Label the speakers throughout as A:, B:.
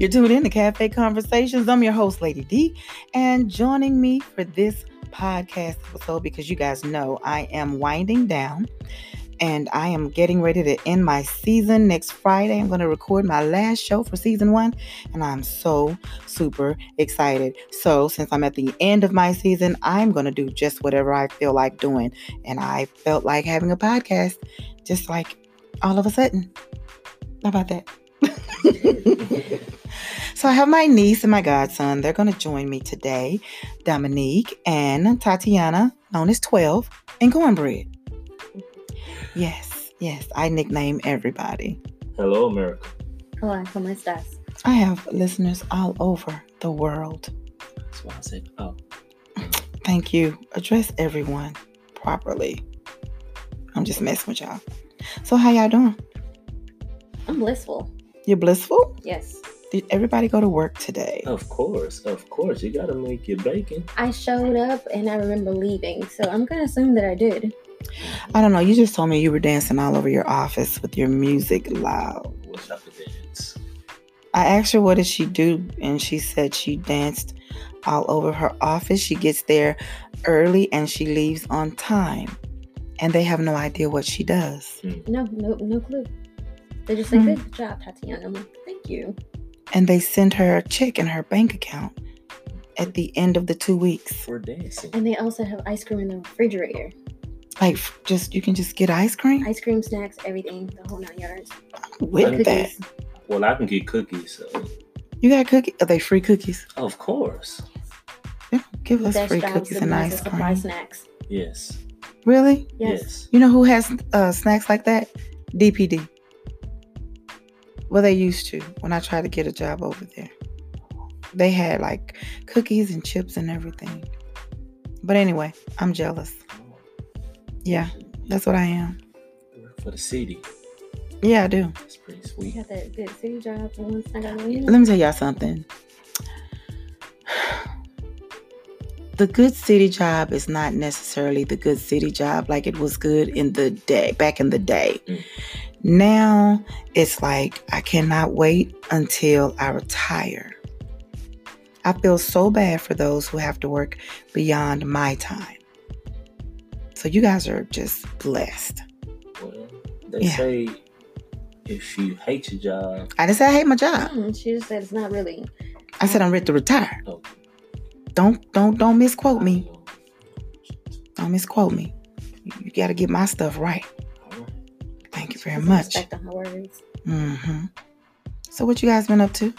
A: You're tuned in to Cafe Conversations. I'm your host, Lady D, and joining me for this podcast episode because you guys know I am winding down and I am getting ready to end my season next Friday. I'm going to record my last show for season one, and I'm so super excited. So, since I'm at the end of my season, I'm going to do just whatever I feel like doing. And I felt like having a podcast just like all of a sudden. How about that? So I have my niece and my godson. They're going to join me today. Dominique and Tatiana, known as 12, and Cornbread. Yes, yes, I nickname everybody.
B: Hello, America.
C: Hola, ¿cómo estás?
A: I have listeners all over the world.
B: That's why I said, oh.
A: Thank you. Address everyone properly. I'm just messing with y'all. So how y'all doing?
C: I'm blissful.
A: You're blissful?
C: Yes.
A: Did everybody go to work today?
B: Of course, of course. You gotta make your bacon.
C: I showed up and I remember leaving, so I'm gonna assume that I did.
A: I don't know. You just told me you were dancing all over your office with your music loud.
B: What's up with dance?
A: I asked her what did she do, and she said she danced all over her office. She gets there early and she leaves on time, and they have no idea what she does. Hmm.
C: No, no, no clue. They just say,
A: Hmm.
C: "Good job, Tatiana." I'm like, "Thank you."
A: And they send her a check in her bank account at the end of the two weeks.
B: For dancing.
C: And they also have ice cream in the refrigerator.
A: Like, just you can just get ice cream
C: Ice cream, snacks, everything, the whole nine yards.
A: with
C: Cookies.
A: that.
B: Well, I can get cookies, so
A: You got cookies? Are they free cookies?
B: of course.
A: Yeah, give us
C: Best
A: free cookies and
C: life
A: ice
C: is supply
A: cream.
C: snacks.
B: Yes.
A: Really?
C: Yes.
A: You know who has uh, snacks like that? DPD. Well, they used to when I tried to get a job over there. They had like cookies and chips and everything. But anyway, I'm jealous. Yeah, that's what I am.
B: For the city.
A: Yeah, I do.
B: It's pretty
C: You
B: sweet.
C: got that good city job once. I got one.
A: Let me tell y'all something. The good city job is not necessarily the good city job like it was good in the day, back in the day.
B: Mm.
A: Now it's like I cannot wait until I retire. I feel so bad for those who have to work beyond my time. So you guys are just blessed.
B: Well, they
A: Yeah.
B: say if you hate your job,
A: I didn't say I hate my job.
C: Mm, she just said it's not really.
A: I said I'm ready to retire.
B: oh,
A: Don't don't don't misquote me. Don't misquote me. You, you got to get my stuff right. Thank you very much.
C: Respect on her words.
A: hmm So, what you guys been up to?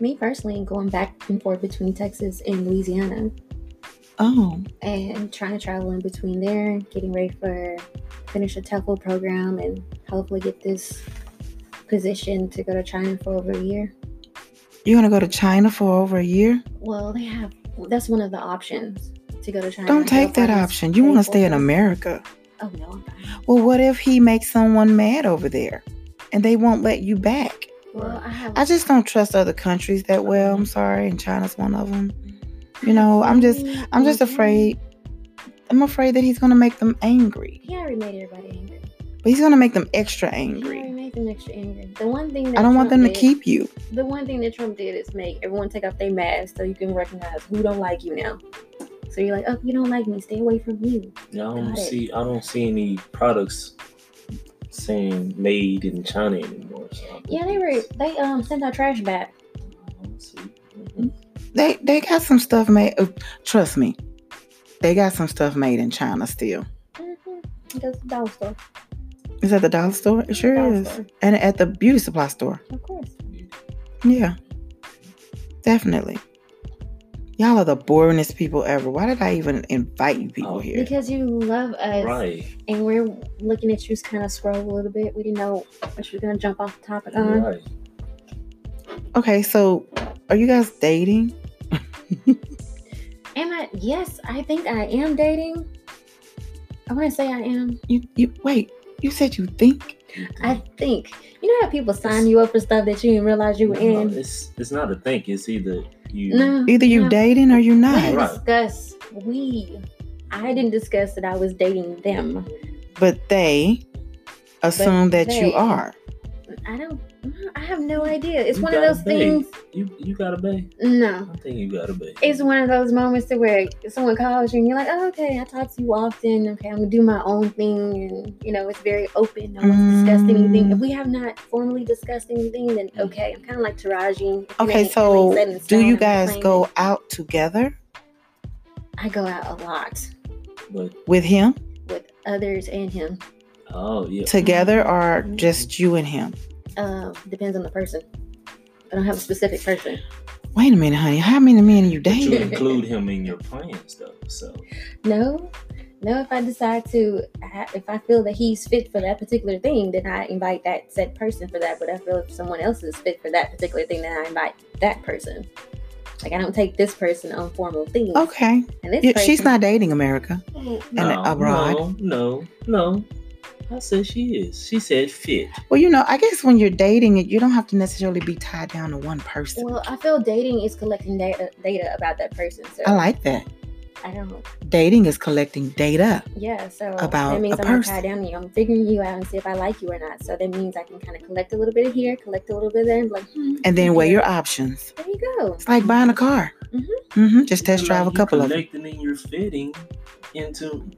C: Me personally, going back and forth between Texas and Louisiana.
A: Oh,
C: and trying to travel in between there, getting ready for finish a TEFL program and hopefully get this position to go to China for over a year.
A: you gonna go to China for over a year?
C: Well, they have that's one of the options to go to China.
A: Don't take that option. You want to stay in. America.
C: Oh no, I'm fine.
A: Well, what if he makes someone mad over there and they won't let you back?
C: Well, I have.
A: I just don't trust other countries that well. I'm sorry, and China's one of them. You know, I'm just, I'm just afraid. I'm afraid that he's gonna make them angry.
C: He already made everybody angry.
A: But he's gonna make them extra angry.
C: He already made them extra angry. The one thing that
A: I don't want
C: Trump
A: them to keep you.
C: The one thing that Trump did is make everyone take off their mask so you can recognize who don't like you now. So you're like, oh, you don't like me, stay away from you.
B: Yeah, I don't
C: Got it.
B: see. I don't see any products saying made in China anymore. So
C: Yeah, they were. They um sent our trash back.
B: Mm-hmm.
A: They they got some stuff made. uh, trust me, they got some stuff made in China still.
C: Mm-hmm. Goes to the dollar store,
A: Is that the dollar store? It sure is.
C: store.
A: And at the beauty supply store.
C: of course.
A: Yeah, definitely. Y'all are the boringest people ever. Why did I even invite you people
B: Oh,
A: here?
C: Because you love us,
B: Right.
C: and we're looking at you kind of scroll a little bit. We didn't know what you were gonna jump off the topic on.
B: Right.
A: Okay, so are you guys dating?
C: Am I? Yes, I think I am dating. I want to say I am.
A: You you wait. You said you think.
C: I think. You know how people sign you up for stuff that you didn't realize you were
B: No,
C: in.
B: it's it's not a think. It's either you.
C: No.
A: Either you
C: no.
A: dating or
C: you're
A: not.
C: didn't discuss. We. I didn't discuss that I was dating them.
A: But they assume that you are.
C: I don't. Don't, I have no idea. It's
B: You
C: one of those
B: bae.
C: things.
B: You you got a bay?
C: No,
B: I think you got a bay.
C: it's one of those moments to where someone calls you and you're like, oh, okay, I talk to you often. Okay, I'm gonna do my own thing, and you know, it's very open. No one's discussed anything.
A: Mm.
C: If we have not formally discussed anything, then okay, I'm kind of like Taraji. If
A: Okay, so
C: it ain't set in
A: do you guys go out together
C: I go out a lot
B: But
A: with him
C: with others and him.
B: oh yeah.
A: together or
C: Mhm.
A: just you and him?
C: Uh, depends on the person. I don't have a specific person.
A: Wait a minute, honey. How many men are you
B: But you
A: dating?
B: include him in your plans though. So
C: No, no. If I decide to, if I feel that he's fit for that particular thing, then I invite that said person for that. But I feel if someone else is fit for that particular thing, then I invite that person. Like I don't take this person on formal things.
A: Okay.
C: And this
A: You-
C: person,
A: she's not dating America.
B: no,
A: abroad?
B: No, no, no. I said she is. She said fit.
A: Well, you know, I guess when you're dating, you don't have to necessarily be tied down to one person.
C: Well, I feel dating is collecting data data about that person. So
A: I like that.
C: I don't.
A: Dating is collecting data.
C: Yeah, so
A: About
C: that means
A: a
C: I'm
A: person.
C: tied down to you. I'm figuring you out and see if I like you or not. So that means I can kind of collect a little bit of here, collect a little bit there, and like, hmm,
A: And then weigh
C: okay.
A: your options.
C: There you go.
A: It's like buying a car.
C: Mhm.
A: Mm-hmm. Just test
B: Like
A: drive a couple of them.
B: collecting and you're fitting into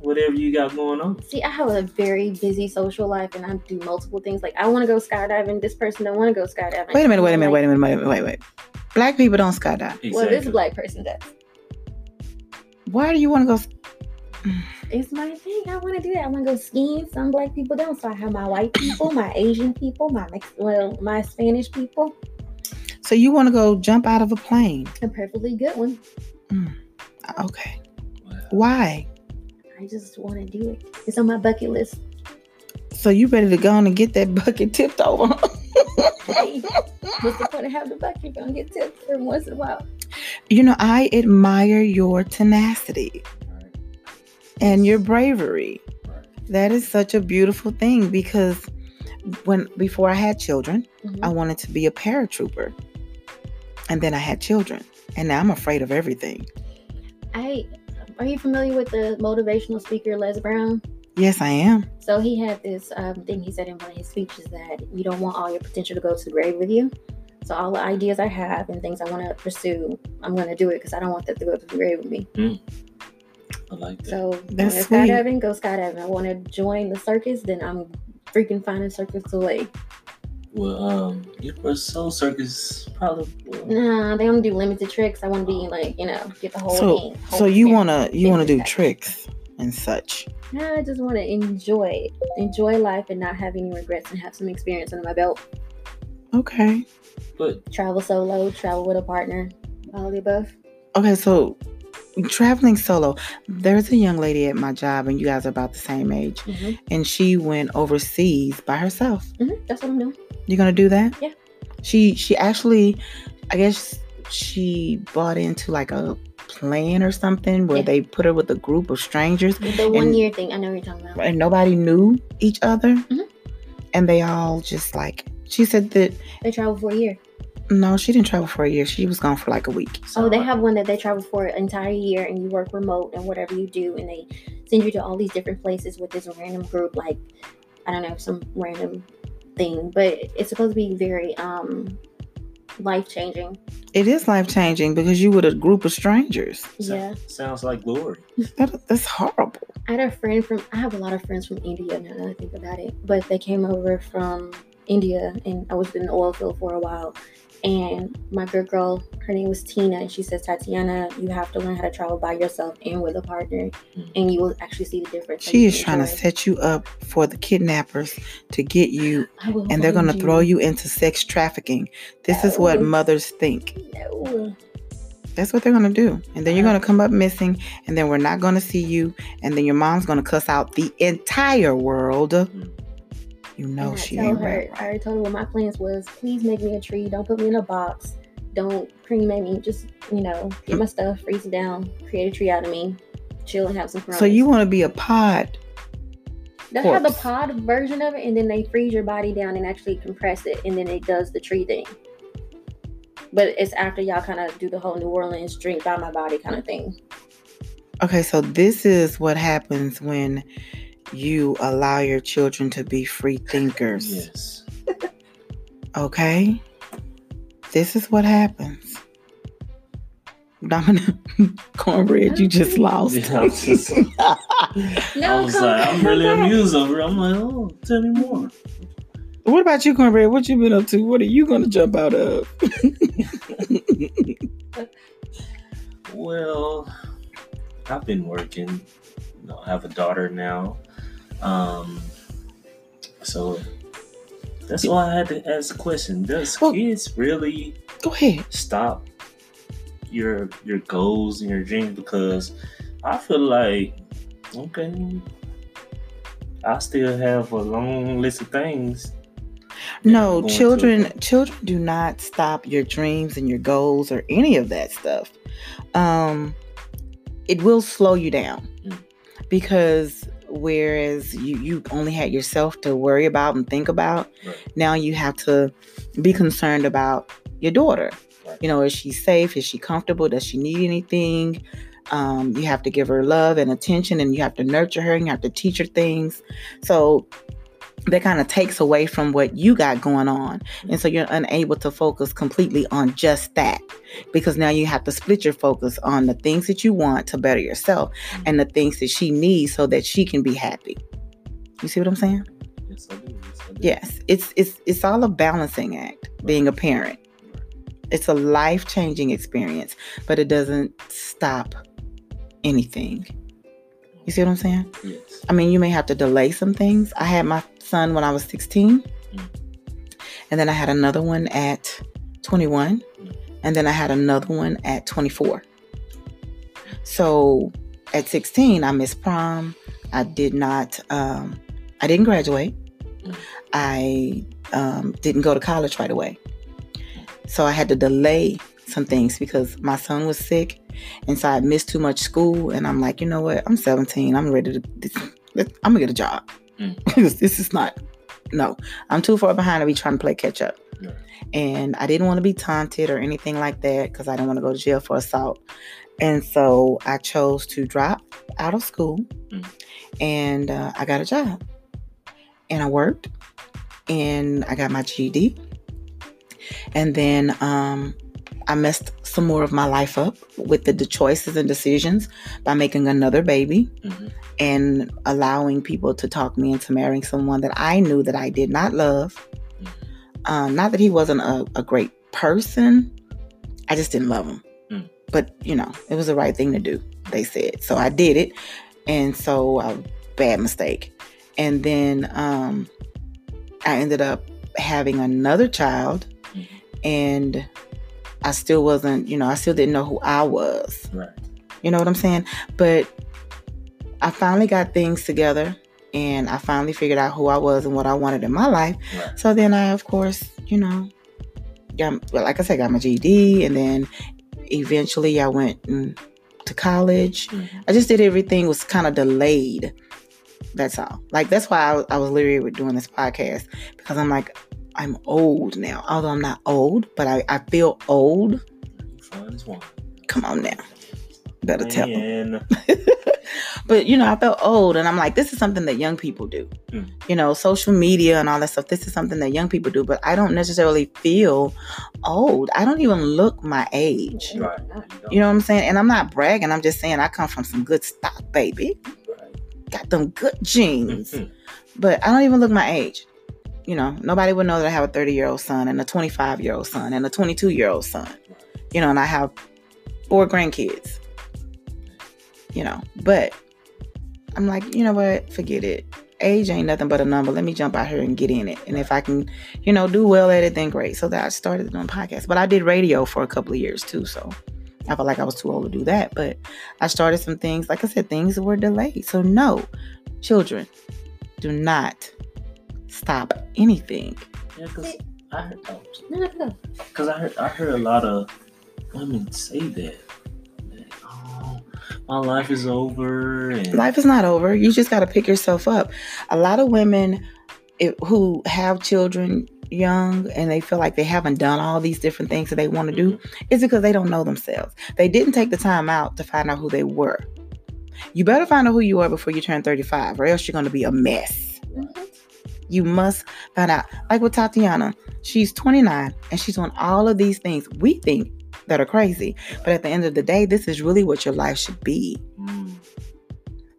B: whatever you got going on.
C: See, I have a very busy social life, and I do multiple things. Like I want to go skydiving. This person don't want to go skydiving.
A: Wait a minute, wait a minute, wait a minute, wait a minute, wait, wait. Black people don't skydive.
B: Exactly.
C: Well, this black person does.
A: Why do you want to go?
C: It's my thing. I want to do that. I want to go skiing. Some black people don't. So I have my white people, my Asian people, my Mex- well, my Spanish people.
A: So you want to go jump out of a plane?
C: A perfectly good one.
A: Mm, okay.
B: Wow.
A: Why?
C: I just want to do it. It's on my bucket list.
A: So you ready to go on and get that bucket tipped over?
C: Hey, what's the point of having the bucket? You're gonna get tipped every once in a while.
A: you know, I admire your tenacity
B: Right.
A: and your bravery.
B: Right.
A: That is such a beautiful thing because when before I had children,
C: Mhm.
A: I wanted to be a paratrooper. And then I had children. And now I'm afraid of everything.
C: I are you familiar with the motivational speaker Les Brown?
A: Yes, I am.
C: So he had this um, thing he said in one of his speeches that you don't want all your potential to go to the grave with you. So all the ideas I have and things I want to pursue, I'm going to do it because I don't want that to go to the grave with me.
B: I like that.
C: So
A: That's
C: if
A: sweet.
C: skydiving, go skydiving. I want to join the circus, then I'm freaking finding Circus away.
B: Well, um, your first soul circus probably. Well,
C: Nah, they don't do limited tricks. I want to be like, you know, get the whole
A: So
C: thing.
A: so
C: whole
A: you wanna you wanna do
C: Business
A: tricks and such.
C: No, I just want to enjoy. Enjoy life and not have any regrets and have some experience under my belt.
A: Okay.
B: But
C: Travel solo, travel with a partner, all of the above.
A: Okay, so traveling solo. There's a young lady at my job and you guys are about the same age.
C: Mm-hmm.
A: And she went overseas by herself.
C: Mm-hmm. That's what I'm doing.
A: You gonna do that?
C: Yeah.
A: She she actually I guess she bought into like a plan or something where
C: Yeah.
A: they put her with a group of strangers
C: The one
A: And-
C: year thing, I know what you're talking about.
A: and nobody knew each other.
C: Mhm.
A: And they all just like she said that
C: They travel for a year.
A: no, she didn't travel for a year. She was gone for like a week.
C: Oh, they have one that they travel for an entire year and you work remote and whatever you do, and they send you to all these different places with this random group, like I don't know, some random thing. But it's supposed to be very um life changing.
A: It is life changing because you with a group of strangers.
B: So-
C: Yeah.
B: Sounds like glory.
A: That, that's horrible.
C: I had a friend from I have a lot of friends from India now that I think about it. But they came over from India and I was in the oil field for a while. And my good girl, her name was Tina, and she says, Tatiana, you have to learn how to travel by yourself and with a partner,
B: Mhm.
C: and you will actually see the difference.
A: She is trying to set you up for the kidnappers to get you, and they're going to throw you into sex trafficking. This is what mothers think.
C: No.
A: That's what they're going to do. And then you're going to come up missing, and then we're not going to see you, and then your mom's going to cuss out the entire world. You know she ain't
C: her,
A: right.
C: I already told her what my plans was. Please make me a tree. Don't put me in a box. Don't cremate me. Just you know, get my stuff, freeze it down, create a tree out of me, chill and have some fun.
A: So you want to be a pod.
C: They have the pod version of it, and then they freeze your body down and actually compress it, and then it does the tree thing. But it's after y'all kind of do the whole New Orleans drink by my body kind of thing.
A: Okay, so this is what happens when you allow your children to be free thinkers.
B: Yes.
A: Okay? This is what happens. Dominique Cornbread, you just lost.
B: Yeah, I'm just-
C: No,
B: I was
C: come-
B: like, I'm really amused over it. I'm like, oh, tell me more.
A: what about you, Cornbread? What you been up to? What are you gonna jump out of?
B: Well, I've been working. You know, I have a daughter now. Um, so that's why I had to ask the question: Does
A: Well-
B: kids really
A: Go ahead.
B: stop your your goals and your dreams? Because I feel like, okay, I still have a long list of things.
A: No,
B: going to
A: children children do not stop your dreams and your goals or any of that stuff. Um it will slow you down.
B: Mm.
A: Because whereas you you only had yourself to worry about and think about,
B: Right.
A: now you have to be concerned about your daughter.
B: Right.
A: You know, is she safe? Is she comfortable? Does she need anything? Um, you have to give her love and attention and you have to nurture her and you have to teach her things. So that kind of takes away from what you got going on. And so you're unable to focus completely on just that because now you have to split your focus on the things that you want to better yourself and the things that she needs so that she can be happy. You see what I'm saying?
B: Yes, I do. Yes, I do.
A: Yes. It's it's it's all a balancing act being a parent. It's a life-changing experience, but it doesn't stop anything. You see what I'm saying?
B: Yes.
A: I mean, you may have to delay some things. I had my son when I was 16,
B: Mm.
A: and then I had another one at 21,
B: Mm.
A: and then I had another one at 24. So at 16, I missed prom. I did not, um, I didn't graduate.
B: Mm.
A: I um, didn't go to college right away. So I had to delay some things because my son was sick. And so I missed too much school. And I'm like, you know what? I'm 17. I'm ready to, this, I'm to get a job.
B: Mm.
A: this, is not, no, I'm too far behind to be trying to play catch up.
B: Right.
A: And I didn't want to be taunted or anything like that because I didn't want to go to jail for assault. And so I chose to drop out of school
B: Mm.
A: and uh, I got a job. And I worked and I got my GED. And then um, I messed some more of my life up with the, the choices and decisions by making another baby
B: Mhm.
A: and allowing people to talk me into marrying someone that I knew that I did not love.
B: Mhm.
A: Um, not that he wasn't a, a great person, I just didn't love him.
B: Mm.
A: But you know, it was the right thing to do. They said so. I did it, and so uh, bad mistake. And then um, I ended up having another child,
B: Mhm.
A: and I still wasn't. You know, I still didn't know who I was.
B: Right.
A: You know what I'm saying? But I finally got things together and I finally figured out who I was and what I wanted in my life.
B: Right.
A: So then I, of course, you know, got, well, like I said, got my GED and then eventually I went to college.
B: Mhm.
A: I just did everything was kind of delayed. That's all. Like, that's why I, I was literally doing this podcast because I'm like, I'm old now. Although I'm not old, but I, I feel old.
B: You fine as one.
A: Come on now. Better tell 'em.
B: Man.
A: but you know, I felt old, and I'm like, this is something that young people do.
B: Mm.
A: You know, social media and all that stuff. This is something that young people do, but I don't necessarily feel old. I don't even look my age.
B: Right.
A: You know what I'm saying? And I'm not bragging. I'm just saying I come from some good stock, baby.
B: Right.
A: Got them good genes, but I don't even look my age. You know, nobody would know that I have a 30 year old son and a 25 year old son and a 22 year old son. You know, and I have four grandkids. You know, but I'm like, you know what? Forget it. Age ain't nothing but a number. Let me jump out here and get in it. And if I can, you know, do well at it, then great. So that I started doing podcasts. But I did radio for a couple of years too. So I felt like I was too old to do that. But I started some things. Like I said, things were delayed. So no, children, do not stop anything.
B: Yeah, because I heard, oh,
C: No,
B: I heard, I heard a lot of women say that. that oh, my life is over. And
A: Life is not over. You just got to pick yourself up. A lot of women it, who have children young and they feel like they haven't done all these different things that they want to do is because they don't know themselves. They didn't take the time out to find out who they were. You better find out who you are before you turn 35, or else you're going to be a mess.
C: Mhm.
A: You must find out. Like with Tatiana, She's 29 and she's on all of these things we think that are crazy. But at the end of the day, this is really what your life should be.
B: Mm.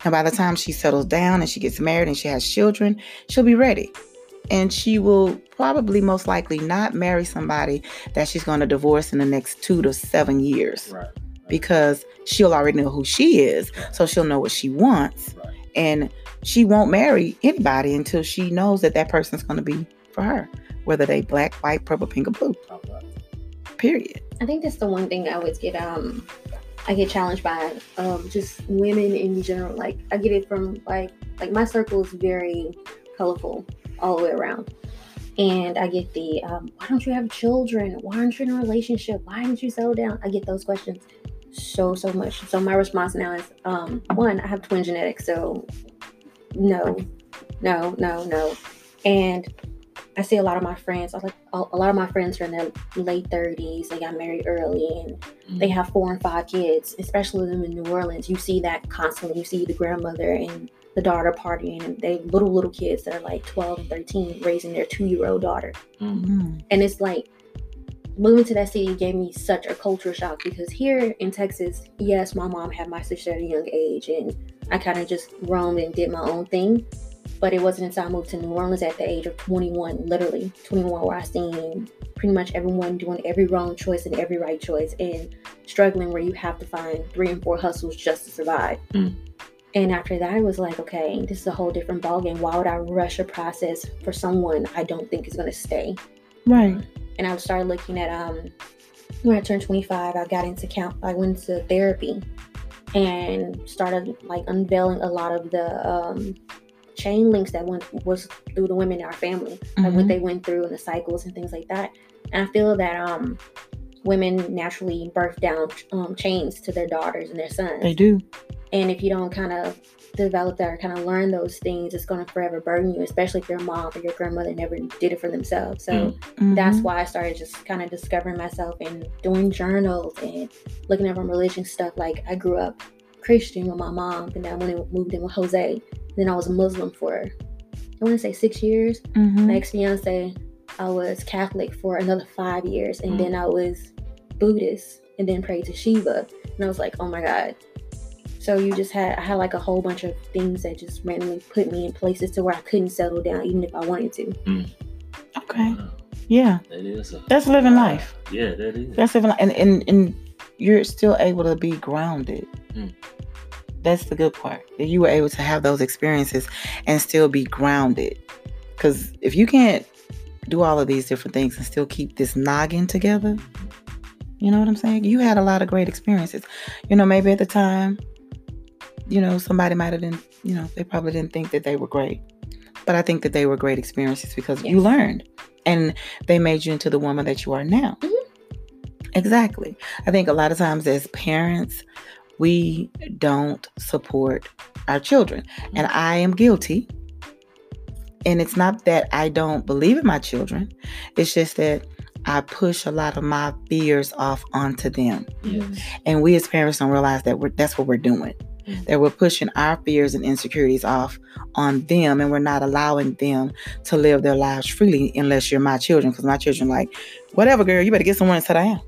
A: And by the time she settles down and she gets married and she has children, she'll be ready. And she will probably most likely not marry somebody that she's going to divorce in the next two to seven years
B: Right.
A: because she'll already know who she is. So she'll know what she wants. And she won't marry anybody until she knows that that person's going to be for her, whether they black, white, purple, pink, or blue, period.
C: I think that's the one thing I always get um I get challenged by um just women in general. Like I get it from like like my circle is very colorful all the way around. And I get the um, why don't you have children? Why aren't you in a relationship? Why didn't you settle down? I get those questions so so much. So my response now is um one, I have twin genetics, so no, no, no, no. And I see a lot of my friends, I like a lot of my friends are in their late 30s, they got married early and they have four and five kids, especially them in New Orleans. You see that constantly. You see the grandmother and the daughter partying, and they little, little kids that are like 12 and 13 raising their two year old daughter.
B: Mm.
A: Mm.
C: And it's like moving to that city gave me such a culture shock because here in Texas, yes, my mom had my sister at a young age, and I kind of just roamed and did my own thing. But it wasn't until I moved to New Orleans at the age of 21, literally 21, where I seen pretty much everyone doing every wrong choice and every right choice and struggling where you have to find three and four hustles just to survive.
B: Mm.
C: And after that, I was like, okay, this is a whole different ballgame. Why would I rush a process for someone I don't think is going to stay?
A: Right.
C: And I started looking at um when I turned 25, I got into count I went to therapy and started like unveiling a lot of the um chain links that went was through the women in our family, like what
A: Mhm.
C: they went through and the cycles and things like that. And I feel that um women naturally birth down um, chains to their daughters and their sons.
A: They do.
C: And if you don't kind of develop that or kind of learn those things, it's going to forever burden you, especially if your mom or your grandmother never did it for themselves. So that's
A: Mhm.
C: why I started just kind of discovering myself and doing journals and looking at from religion stuff. Like I grew up Christian with my mom, and then when I moved in with Jose, then I was a Muslim for I want to say six years.
A: Mhm.
C: My ex fiance, I was Catholic for another five years, and
B: Mm.
C: then I was Buddhist, and then prayed to Shiva, and I was like, oh my god. So you just had I had like a whole bunch of things that just randomly put me in places to where I couldn't settle down, even if I wanted to.
A: Okay.
B: Wow.
A: Yeah.
B: That is a,
A: That's living life.
B: Yeah, that is.
A: That's living life. And, and, and you're still able to be grounded.
B: Mm.
A: That's the good part. That you were able to have those experiences and still be grounded. Because if you can't do all of these different things and still keep this noggin together, you know what I'm saying? You had a lot of great experiences. You know, maybe at the time, you know, somebody might have been, you know, they probably didn't think that they were great. But I think that they were great experiences because you learned and they made you into the woman that you are now.
C: Mhm.
A: Exactly. I think a lot of times as parents, we don't support our children. And I am guilty. And it's not that I don't believe in my children, it's just that I push a lot of my fears off onto them.
B: Yes.
A: And we as parents don't realize that we're, that's what we're doing.
B: Mhm.
A: That we're pushing our fears and insecurities off on them, and we're not allowing them to live their lives freely unless you're my children. Because my children, like, whatever, girl, you better get somewhere and sit down.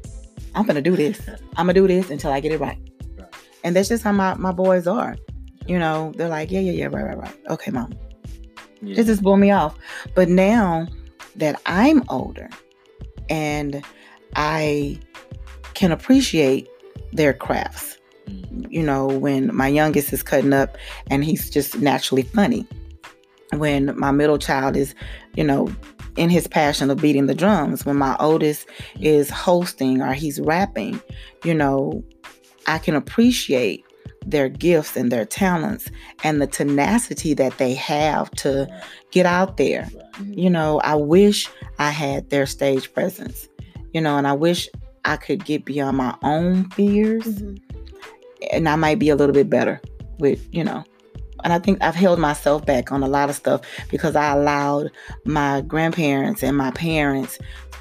A: I'm gonna do this. I'm gonna do this until I get it right.
B: Right.
A: And that's just how my, my boys are. You know, they're like, yeah, yeah, yeah, right, right, right. Okay, mom.
B: Yeah.
A: It just blew me off. But now that I'm older and I can appreciate their crafts,
B: Mm.
A: you know, when my youngest is cutting up and he's just naturally funny. When my middle child is, you know, in his passion of beating the drums. When my oldest is hosting or he's rapping, you know, I can appreciate their gifts and their talents and the tenacity that they have to get out there.
C: Mhm.
A: You know, I wish I had their stage presence, you know, and I wish I could get beyond my own fears
C: Mhm.
A: and I might be a little bit better with, you know. And I think I've held myself back on a lot of stuff because I allowed my grandparents and my parents'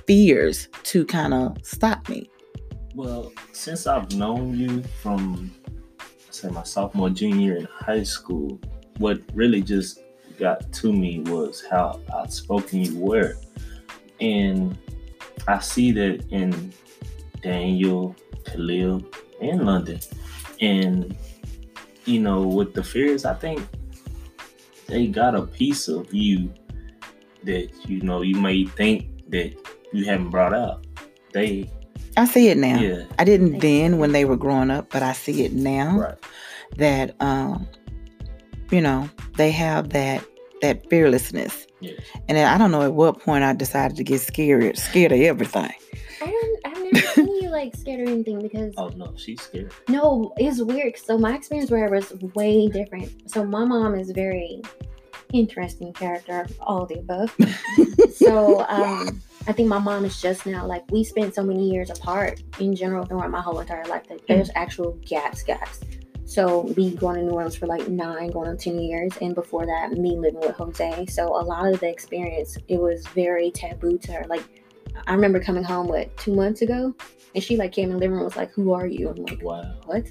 A: fears to kind of stop me.
B: Well, since I've known you from, my sophomore, junior in high school, what really just got to me was how outspoken you were. And I see that in Daniel, Khalil, and London. And you know, with the fears, I think they got a piece of you that you know you may think that you haven't brought up. They
A: I see it now.
B: yeah,
A: I didn't then when they were growing up, but I see it now
B: right.
A: that um you know, they have that that fearlessness.
B: Yes.
A: And then I don't know at what point I decided to get scared, scared of everything.
C: I don't. I've never seen you like scared of anything because
B: Oh no, she's scared.
C: no, it's weird. So my experience where I was way different. So my mom is very interesting character, all the above. so um, I think my mom is just now like we spent so many years apart in general throughout my whole entire life that there's actual gaps, gaps. So me going to New Orleans for like nine, going on ten years, and before that, me living with Jose. So a lot of the experience, it was very taboo to her. Like I remember coming home what two months ago, and she like came in the living room and was like, "Who are you?" I'm like,
B: Wow.
C: what?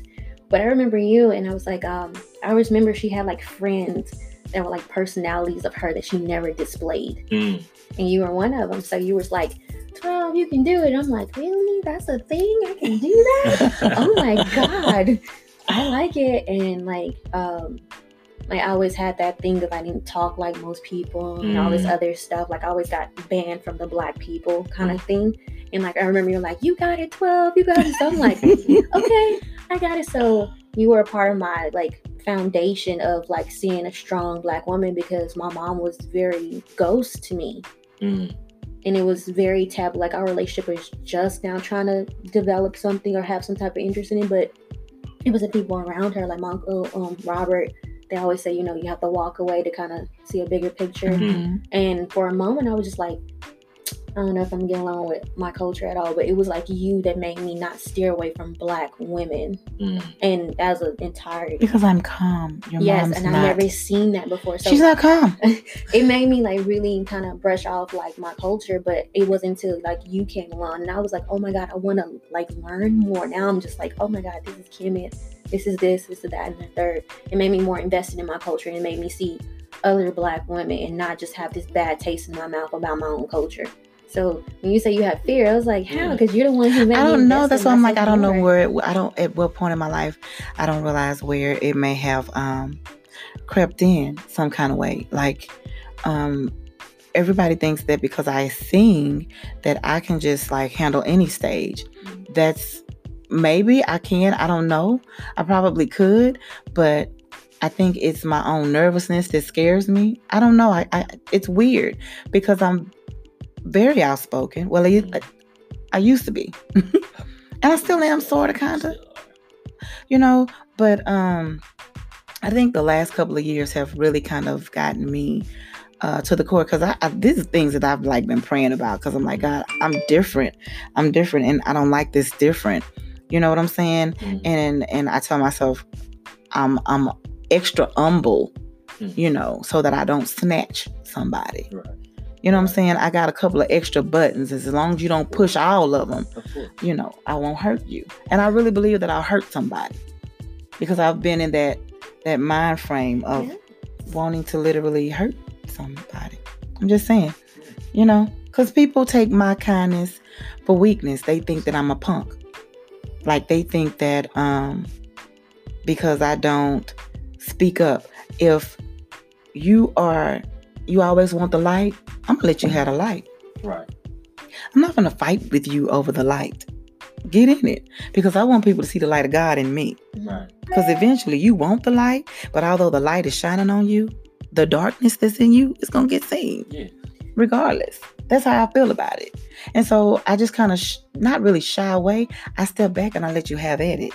C: But I remember you, and I was like, um, I always remember she had like friends that were like personalities of her that she never displayed,
B: Mm.
C: and you were one of them. So you was like, twelve, you can do it. I'm like, really? That's a thing? I can do that? oh my god, I like it, and like, um. Like I always had that thing of I didn't talk like most people and all this
B: Mm.
C: other stuff. Like I always got banned from the black people kind of thing. And like I remember you're like, you got it, twelve, you got it. So I'm like, okay, I got it. So you were a part of my like foundation of like seeing a strong black woman because my mom was very ghost to me.
B: Mm.
C: And it was very taboo. Like our relationship was just now trying to develop something or have some type of interest in it. But it was the people around her, like my uncle um, Robert. They always say, you know, you have to walk away to kind of see a bigger picture.
A: Mhm.
C: And for a moment, I was just like, I don't know if I'm getting along with my culture at all, but it was like you that made me not steer away from black women
B: Mm.
C: and as an entirety.
A: Because I'm calm. Your
C: yes,
A: mom's
C: and
A: not.
C: I've never seen that before. So
A: She's not calm.
C: it made me like really kind of brush off like my culture, but it wasn't until like you came along and I was like, oh my god, I want to like learn more. Now I'm just like, oh my god, this is Kemet, this is this, this is that, and the third. It made me more invested in my culture and it made me see other black women and not just have this bad taste in my mouth about my own culture. So when you say you have fear, I was like, how? Because you're the one who made
A: I don't know. That's why I'm like, I don't know where it, I don't at what point in my life I don't realize where it may have um crept in some kind of way. Like um everybody thinks that because I sing that I can just like handle any stage. That's maybe I can, I don't know. I probably could, but I think it's my own nervousness that scares me. I don't know. I, I it's weird because I'm very outspoken. Well, I, I used to be. and I still am sort of kind of, you know, but um I think the last couple of years have really kind of gotten me uh, to the core because I, I these are things that I've like been praying about because I'm like God I'm different I'm different and I don't like this different you know what I'm saying
B: Mm.
A: and and I tell myself I'm I'm extra humble
B: Mm.
A: you know so that I don't snatch somebody
B: Right.
A: You know what I'm saying I got a couple of extra buttons as long as you don't push all of them you know, I won't hurt you. And I really believe that I'll hurt somebody because I've been in that that mind frame of
C: Yeah.
A: wanting to literally hurt somebody. I'm just saying, you know, because people take my kindness for weakness. They think that I'm a punk. Like they think that um because I don't speak up. If you are you always want the light, I'm gonna let you have the light.
B: Right.
A: I'm not to fight with you over the light. Get in it because I want people to see the light of God in me.
B: Right.
A: Because eventually you want the light, but although the light is shining on you, the darkness that's in you is to get seen
B: Yeah.
A: regardless. That's how I feel about it. And so I just kind of sh- not really shy away. I step back and I let you have at it.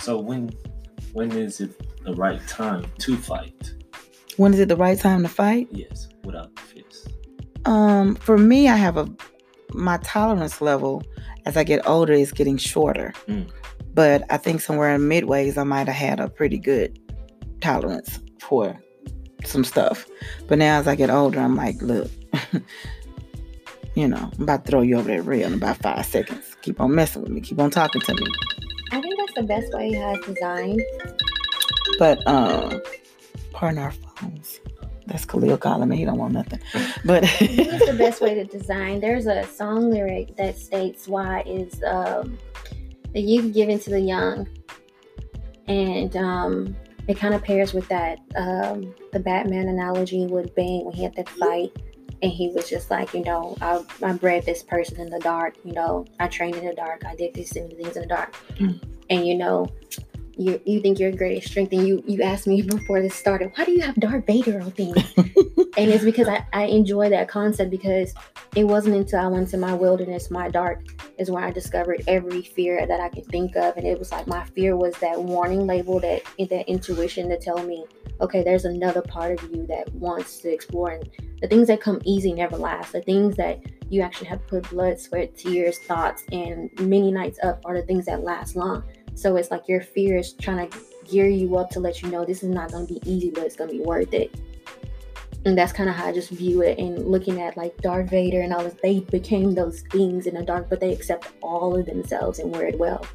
B: So when when is it the right time to fight?
A: When is it the right time to fight?
B: Yes, without the fist.
A: Um, for me, I have a my tolerance level as I get older is getting shorter.
B: Mm.
A: But I think somewhere in midways I might have had a pretty good tolerance for some stuff. But now as I get older, I'm like, look, you know, I'm about to throw you over that rail in about five seconds. Keep on messing with me. Keep on talking to me.
C: I think that's the best way he has designed.
A: But um, pardon our phones. That's Khalil calling me. He don't want nothing. But
C: What's the best way to design? There's a song lyric that states why is um, the youth given to the young, and um, it kind of pairs with that um, the Batman analogy with Bane when he had that fight, and he was just like, you know, I, I bred this person in the dark. You know, I trained in the dark. I did these things in the dark,
B: Mm.
C: and you know. You, you think your greatest strength, and you you asked me before this started, why do you have Darth Vader on things? and it's because I, I enjoy that concept because it wasn't until I went to my wilderness, my dark, is where I discovered every fear that I could think of. And it was like my fear was that warning label, that that intuition to tell me, okay, there's another part of you that wants to explore. And the things that come easy never last. The things that you actually have to put blood, sweat, tears, thoughts, and many nights up are the things that last long. So it's like your fear is trying to gear you up to let you know this is not going to be easy, but it's going to be worth it and that's kind of how I just view it. And looking at like Darth Vader and all this, they became those things in the dark, but they accept all of themselves and wear it well.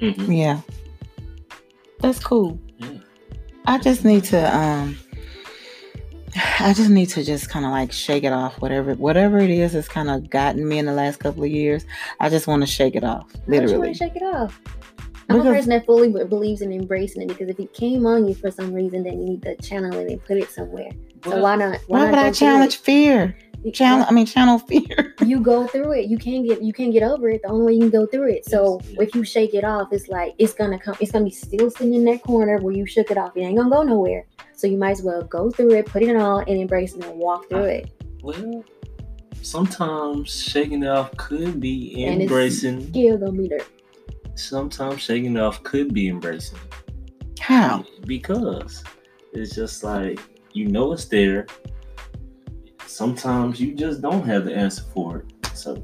B: Mhm.
A: yeah. That's cool.
B: Yeah.
A: I just need to um I just need to just kind of like shake it off whatever whatever it is that's kind of gotten me in the last couple of years. I just want to shake it off,
C: How do you
A: literally.
C: want to shake it off? I'm a person that fully believes in embracing it because if it came on you for some reason, then you need to channel it and put it somewhere. So why not?
A: Why
C: not
A: would I challenge fear?
C: Uh,
A: channel I mean channel fear.
C: you go through it. You can't get you can't get over it. The only way you can go through it. So
B: Yes,
C: if you shake it off, it's like it's gonna come. It's gonna be still sitting in that corner where you shook it off. It ain't gonna go nowhere. So you might as well go through it, put it on, and embrace it and walk through it.
B: Well, sometimes shaking it off could be
C: And it's-
B: embracing.
C: Still gonna be there.
B: Sometimes shaking off could be embracing.
A: How?
B: Because it's just like you know it's there. Sometimes you just don't have the answer for it. So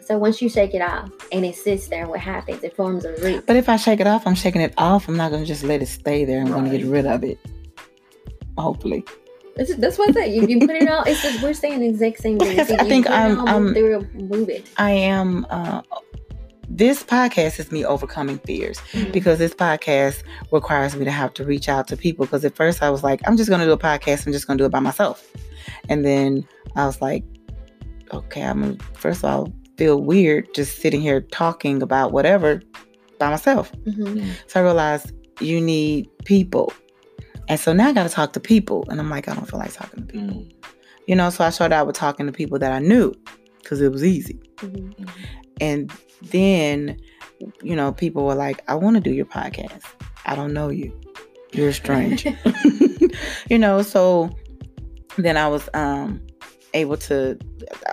C: So once you shake it off and it sits there, what happens? It forms a root.
A: But if I shake it off, I'm shaking it off. I'm not gonna just let it stay there. I'm gonna get rid of it. Hopefully.
C: That's, that's what I say. You, you put it out. It's just we're saying the exact same thing.
A: Because I think I'm-
C: out,
A: I'm-
C: move through move it.
A: I am uh this podcast is me overcoming fears
C: Mhm.
A: because this podcast requires me to have to reach out to people. Because at first I was like I'm just going to do a podcast I'm just going to do it by myself. And then I was like okay I'm first of all feel weird just sitting here talking about whatever by myself.
C: Mhm.
A: so I realized you need people. And so now I got to talk to people and I'm like I don't feel like talking to people.
B: Mm,
A: you know so I started out with talking to people that I knew because it was easy.
C: Mhm.
A: And then, you know, people were like, I want to do your podcast. I don't know you. You're strange. you know, so then I was um able to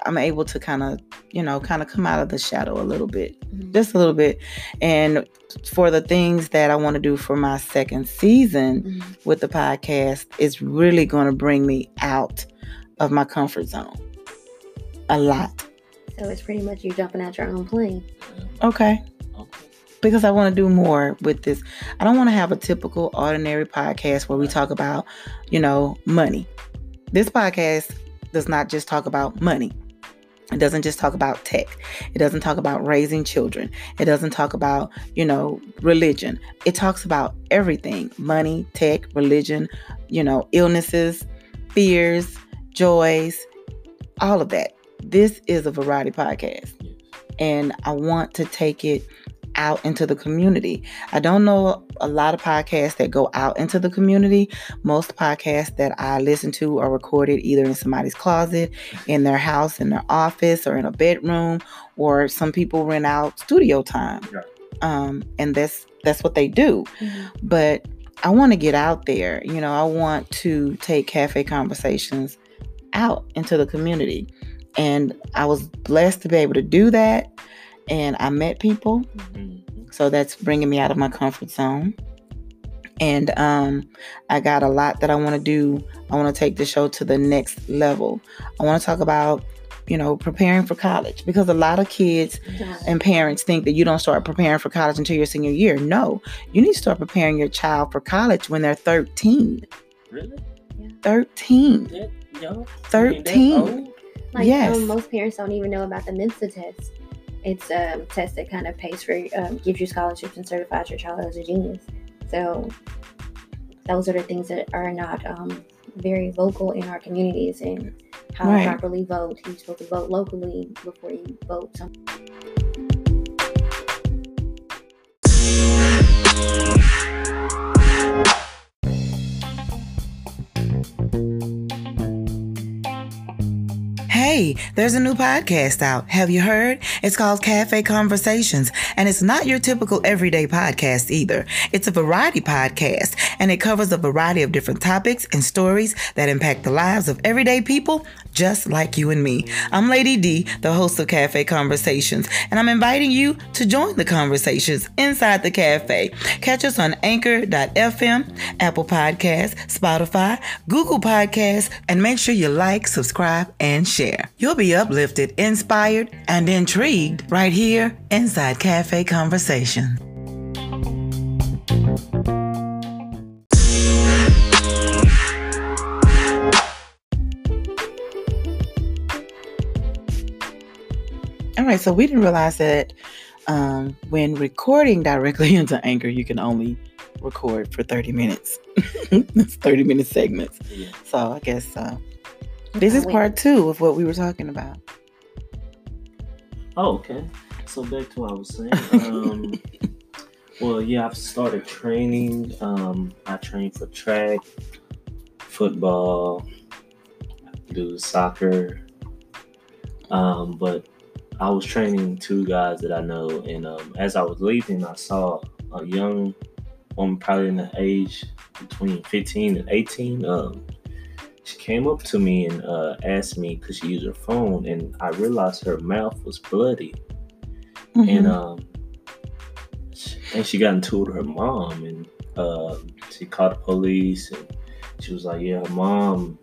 A: I'm able to kind of, you know, kind of come out of the shadow a little bit.
C: Mhm.
A: Just a little bit. And for the things that I want to do for my second season
C: Mhm.
A: with the podcast is really going to bring me out of my comfort zone. A lot.
C: So it's pretty much you jumping out your own plane.
A: Okay.
B: okay.
A: because I want to do more with this. I don't want to have a typical ordinary podcast where we talk about, you know, money. This podcast does not just talk about money. It doesn't just talk about tech. It doesn't talk about raising children. It doesn't talk about, you know, religion. It talks about everything money, tech, religion, you know, illnesses, fears, joys, all of that. This is a variety podcast
B: Yes.
A: and I want to take it out into the community. I don't know a lot of podcasts that go out into the community. Most podcasts that I listen to are recorded either in somebody's closet, in their house, in their office, or in a bedroom, or some people rent out studio time.
B: Right.
A: Um, and that's that's what they do.
C: Mhm.
A: But I want to get out there. You know, I want to take cafe conversations out into the community. And I was blessed to be able to do that. And I met people.
B: Mhm.
A: So that's bringing me out of my comfort zone. And um, I got a lot that I want to do. I want to take the show to the next level. I want to talk about, you know, preparing for college because a lot of kids and parents think that you don't start preparing for college until your senior year. No, you need to start preparing your child for college when they're 13.
B: Really?
A: 13.
B: Young? I mean,
A: 13.
C: Like
A: Yes.
C: um, most parents don't even know about the Mensa test. It's a test that kind of pays for, um, gives you scholarships and certifies your child as a genius. So those are the things that are not um, very vocal in our communities and how
A: Right.
C: to properly vote. You're supposed to vote locally before you vote. Some-
A: Hey, there's a new podcast out. Have you heard? It's called Cafe Conversations, and it's not your typical everyday podcast either. It's a variety podcast, and it covers a variety of different topics and stories that impact the lives of everyday people just like you and me. I'm Lady D, the host of Cafe Conversations, and I'm inviting you to join the conversations inside the cafe. Catch us on anchor.fm, Apple Podcasts, Spotify, Google Podcasts, and make sure you like, subscribe, and share. You'll be uplifted, inspired, and intrigued right here inside Cafe Conversation. All right, so we didn't realize that um, when recording directly into Anchor, you can only record for 30 minutes. It's 30 minute segments.
B: Yeah.
A: So I guess uh, this is part two of what we were talking about.
B: Oh, okay. So back to what I was saying. Um, well, yeah, I've started training. Um, I train for track, football, do soccer. Um, but I was training two guys that I know, and um, as I was leaving, I saw a young woman, probably in the age between 15 and 18. Um, she came up to me and uh, asked me could she use her phone, and I realized her mouth was bloody, and
A: Mhm.
B: um, she, and she got into it with her mom, and uh, she called the police, and she was like, "Yeah, her mom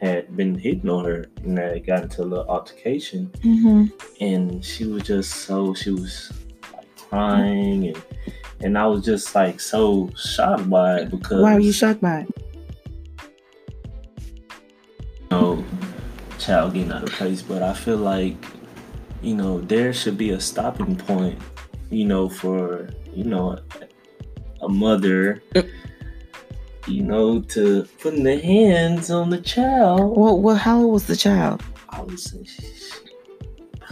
B: had been hitting on her, and they got into a little altercation."
A: Mhm.
B: and she was just so she was like crying and and I was just like so shocked by it because
A: Why were you shocked by it?
B: Know child getting out of place but I feel like you know there should be a stopping point you know for you know a mother you know to putting their hands on the child
A: Well, well, how old was the child?
B: I would say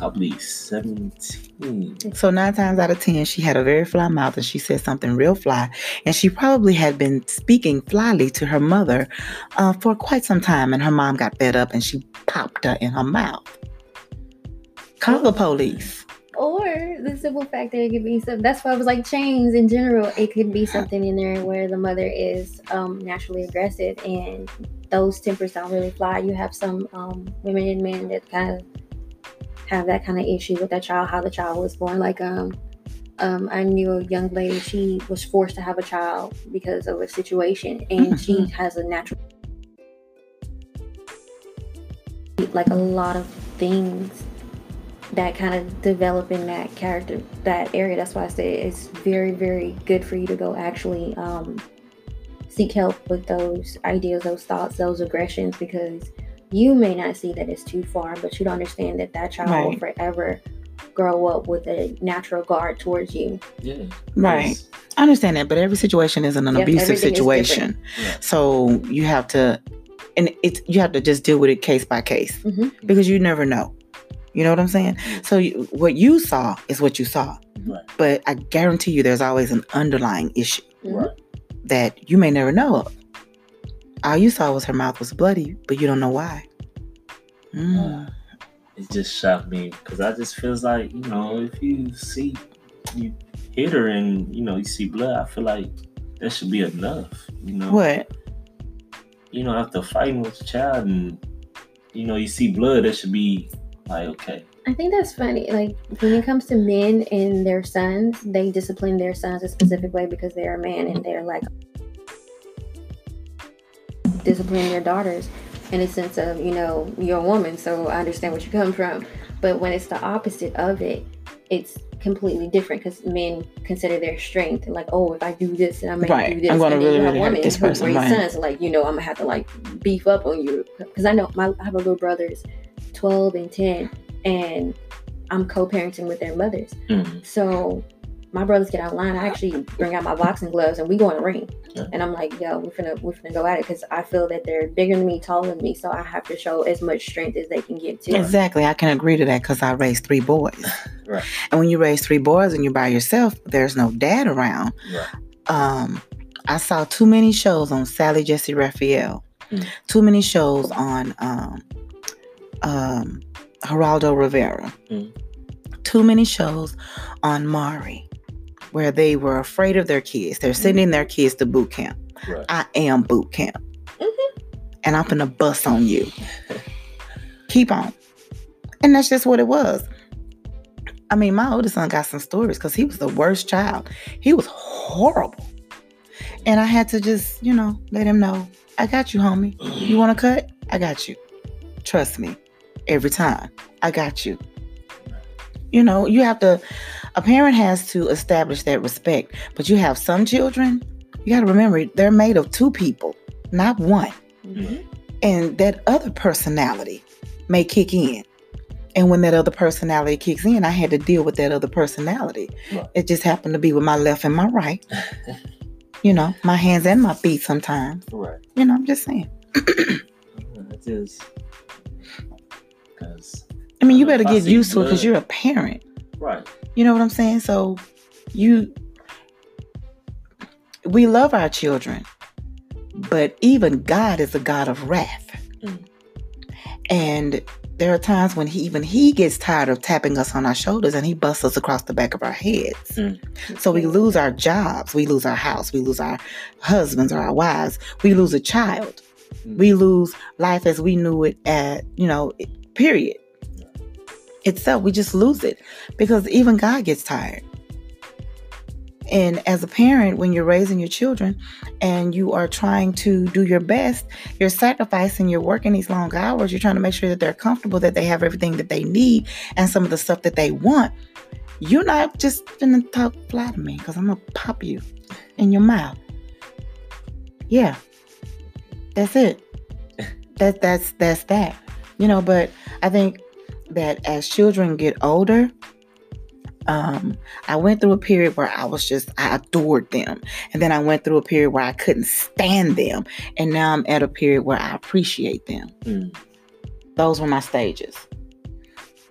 B: she's probably 17
A: So nine times out of ten, she had a very fly mouth, and she said something real fly, and she probably had been speaking flyly to her mother uh, for quite some time, and her mom got fed up, and she popped her in her mouth. Call the police.
C: Or the simple fact that it could be something. That's why I was like chains in general. It could be something in there where the mother is um, naturally aggressive and those tempers don't really fly. You have some um, women and men that kind of have that kind of issue with that child, how the child was born. Like um, um, I knew a young lady. She was forced to have a child because of a situation, and she has a natural like a lot of things that kind of develop in that character that area that's why i say it's very very good for you to go actually um, seek help with those ideas those thoughts those aggressions because you may not see that it's too far but you don't understand that that child will forever grow up with a natural guard towards you
B: yeah
A: Right. I understand that, but every situation isn't an
C: Yes,
A: abusive situation.
B: Yeah.
A: So you have to, and it's you have to just deal with it case by case
C: Mhm.
A: because you never know. You know what I'm saying? So you, what you saw is what you saw,
B: Right.
A: but I guarantee you, there's always an underlying issue
C: Mhm.
B: Right.
A: that you may never know of. All you saw was her mouth was bloody, but you don't know why. Mm.
B: it just shocked me because I just feels like you know if you see you hit her and you know you see blood, I feel like that should be enough. You know,
A: What?
B: you know after fighting with the child and you know you see blood, that should be like okay,
C: I think that's funny. Like when it comes to men and their sons, they discipline their sons a specific way because they're a man and they're like discipline their daughters in a sense of, you know, you're a woman, so I understand where you come from. But when it's the opposite of it, it's completely different because men consider their strength like, oh, if I do this and I may
A: Right.
C: do this,
A: I'm
C: and then
A: really, really hurt this person,
C: raise sons like, you know, I'm gonna have to like beef up on you because I know my I have a little brothers, twelve and ten, and I'm co-parenting with their mothers.
B: Mhm.
C: So my brothers get online, I actually bring out my boxing gloves and we go in the ring.
B: Yeah.
C: And I'm like, yo, we're gonna we're gonna go at it because I feel that they're bigger than me, taller than me, so I have to show as much strength as they can get to.
A: Exactly. I can agree to that because I raised three boys.
B: Right.
A: And when you raise three boys and you're by yourself, there's no dad around.
B: Right.
A: Um, I saw too many shows on Sally Jessy Raphael,
B: Mm.
A: too many shows on um, um, Geraldo Rivera,
B: Mm.
A: too many shows on Maury, where they were afraid of their kids. They're sending their kids to boot camp.
B: Right.
A: I am boot camp.
C: Mhm.
A: And I'm gonna bust on you. Keep on. And that's just what it was. I mean, my oldest son got some stories because he was the worst child. He was horrible. And I had to just, you know, let him know, I got you, homie. You wanna cut? I got you. Trust me. Every time. I got you. You know, you have to a parent has to establish that respect. But you have some children, you gotta remember they're made of two people, not one
C: Mhm.
A: and that other personality may kick in. And when that other personality kicks in, I had to deal with that other personality.
B: Right.
A: It just happened to be with my left and my right. You know, my hands and my feet sometimes.
B: right.
A: You know, I'm just saying.
B: It is
A: I mean, you better get used to it because you're a parent.
B: Right.
A: You know what I'm saying? So you we love our children, but even God is a God of wrath.
B: Mm.
A: And there are times when he even he gets tired of tapping us on our shoulders and he busts us across the back of our heads.
B: Mm.
A: So we lose our jobs, we lose our house, we lose our husbands or our wives, we lose a child.
B: Mm.
A: We lose life as we knew it at, you know, period. Itself, we just lose it because even God gets tired. And as a parent, when you're raising your children and you are trying to do your best, you're sacrificing, you're working these long hours, you're trying to make sure that they're comfortable, that they have everything that they need and some of the stuff that they want. You're not just gonna talk flat to me because I'm gonna pop you in your mouth. Yeah. That's it. That that's that's that. You know, but I think that as children get older, um, I went through a period where I was just I adored them, and then I went through a period where I couldn't stand them, and now I'm at a period where I appreciate them.
B: Mm.
A: Those were my stages.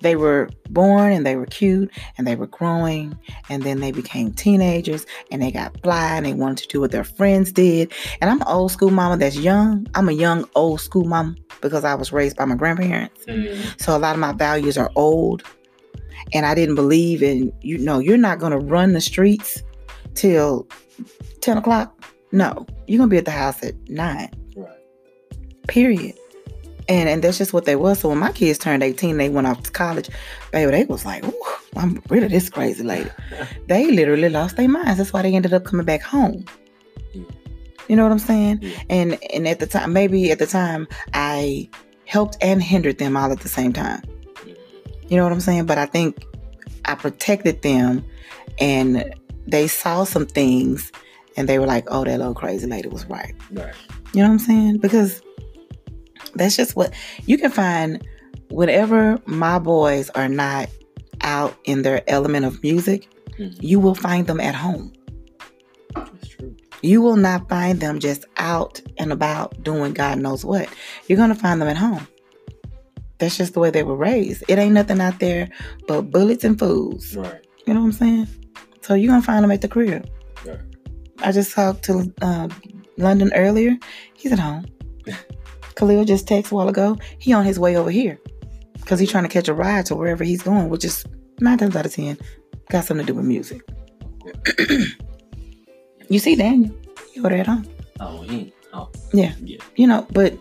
A: They were born and they were cute and they were growing, and then they became teenagers and they got fly and they wanted to do what their friends did. And I'm an old school mama that's young. I'm a young old school mama because I was raised by my grandparents.
B: Mm.
A: So a lot of my values are old. And I didn't believe in, you know, you're not going to run the streets till 10 o'clock. No, you're going to be at the house at 9,
B: Right.
A: period. And and that's just what they was. So when my kids turned 18, they went off to college, baby, they was like, Ooh, I'm rid of this crazy lady. They literally lost their minds. That's why they ended up coming back home.
B: Yeah.
A: You know what I'm saying?
B: Yeah.
A: And and at the time, maybe at the time, I helped and hindered them all at the same time. You know what I'm saying? But I think I protected them and they saw some things and they were like, oh, that little crazy lady was right.
B: Right.
A: You know what I'm saying? Because that's just what you can find whenever my boys are not out in their element of music,
B: Mhm.
A: you will find them at home.
B: That's true.
A: You will not find them just out and about doing God knows what. You're going to find them at home. That's just the way they were raised. It ain't nothing out there but bullets and fools.
B: Right.
A: You know what I'm saying? So you're going to find them at the crib.
B: Right.
A: I just talked to uh, London earlier. He's at home. Khalil just texted a while ago. He on his way over here because he's trying to catch a ride to wherever he's going, which is nine times out of ten got something to do with music. you see Daniel, he over there at home.
B: Oh, he. Oh.
A: Yeah.
B: Yeah.
A: You know, but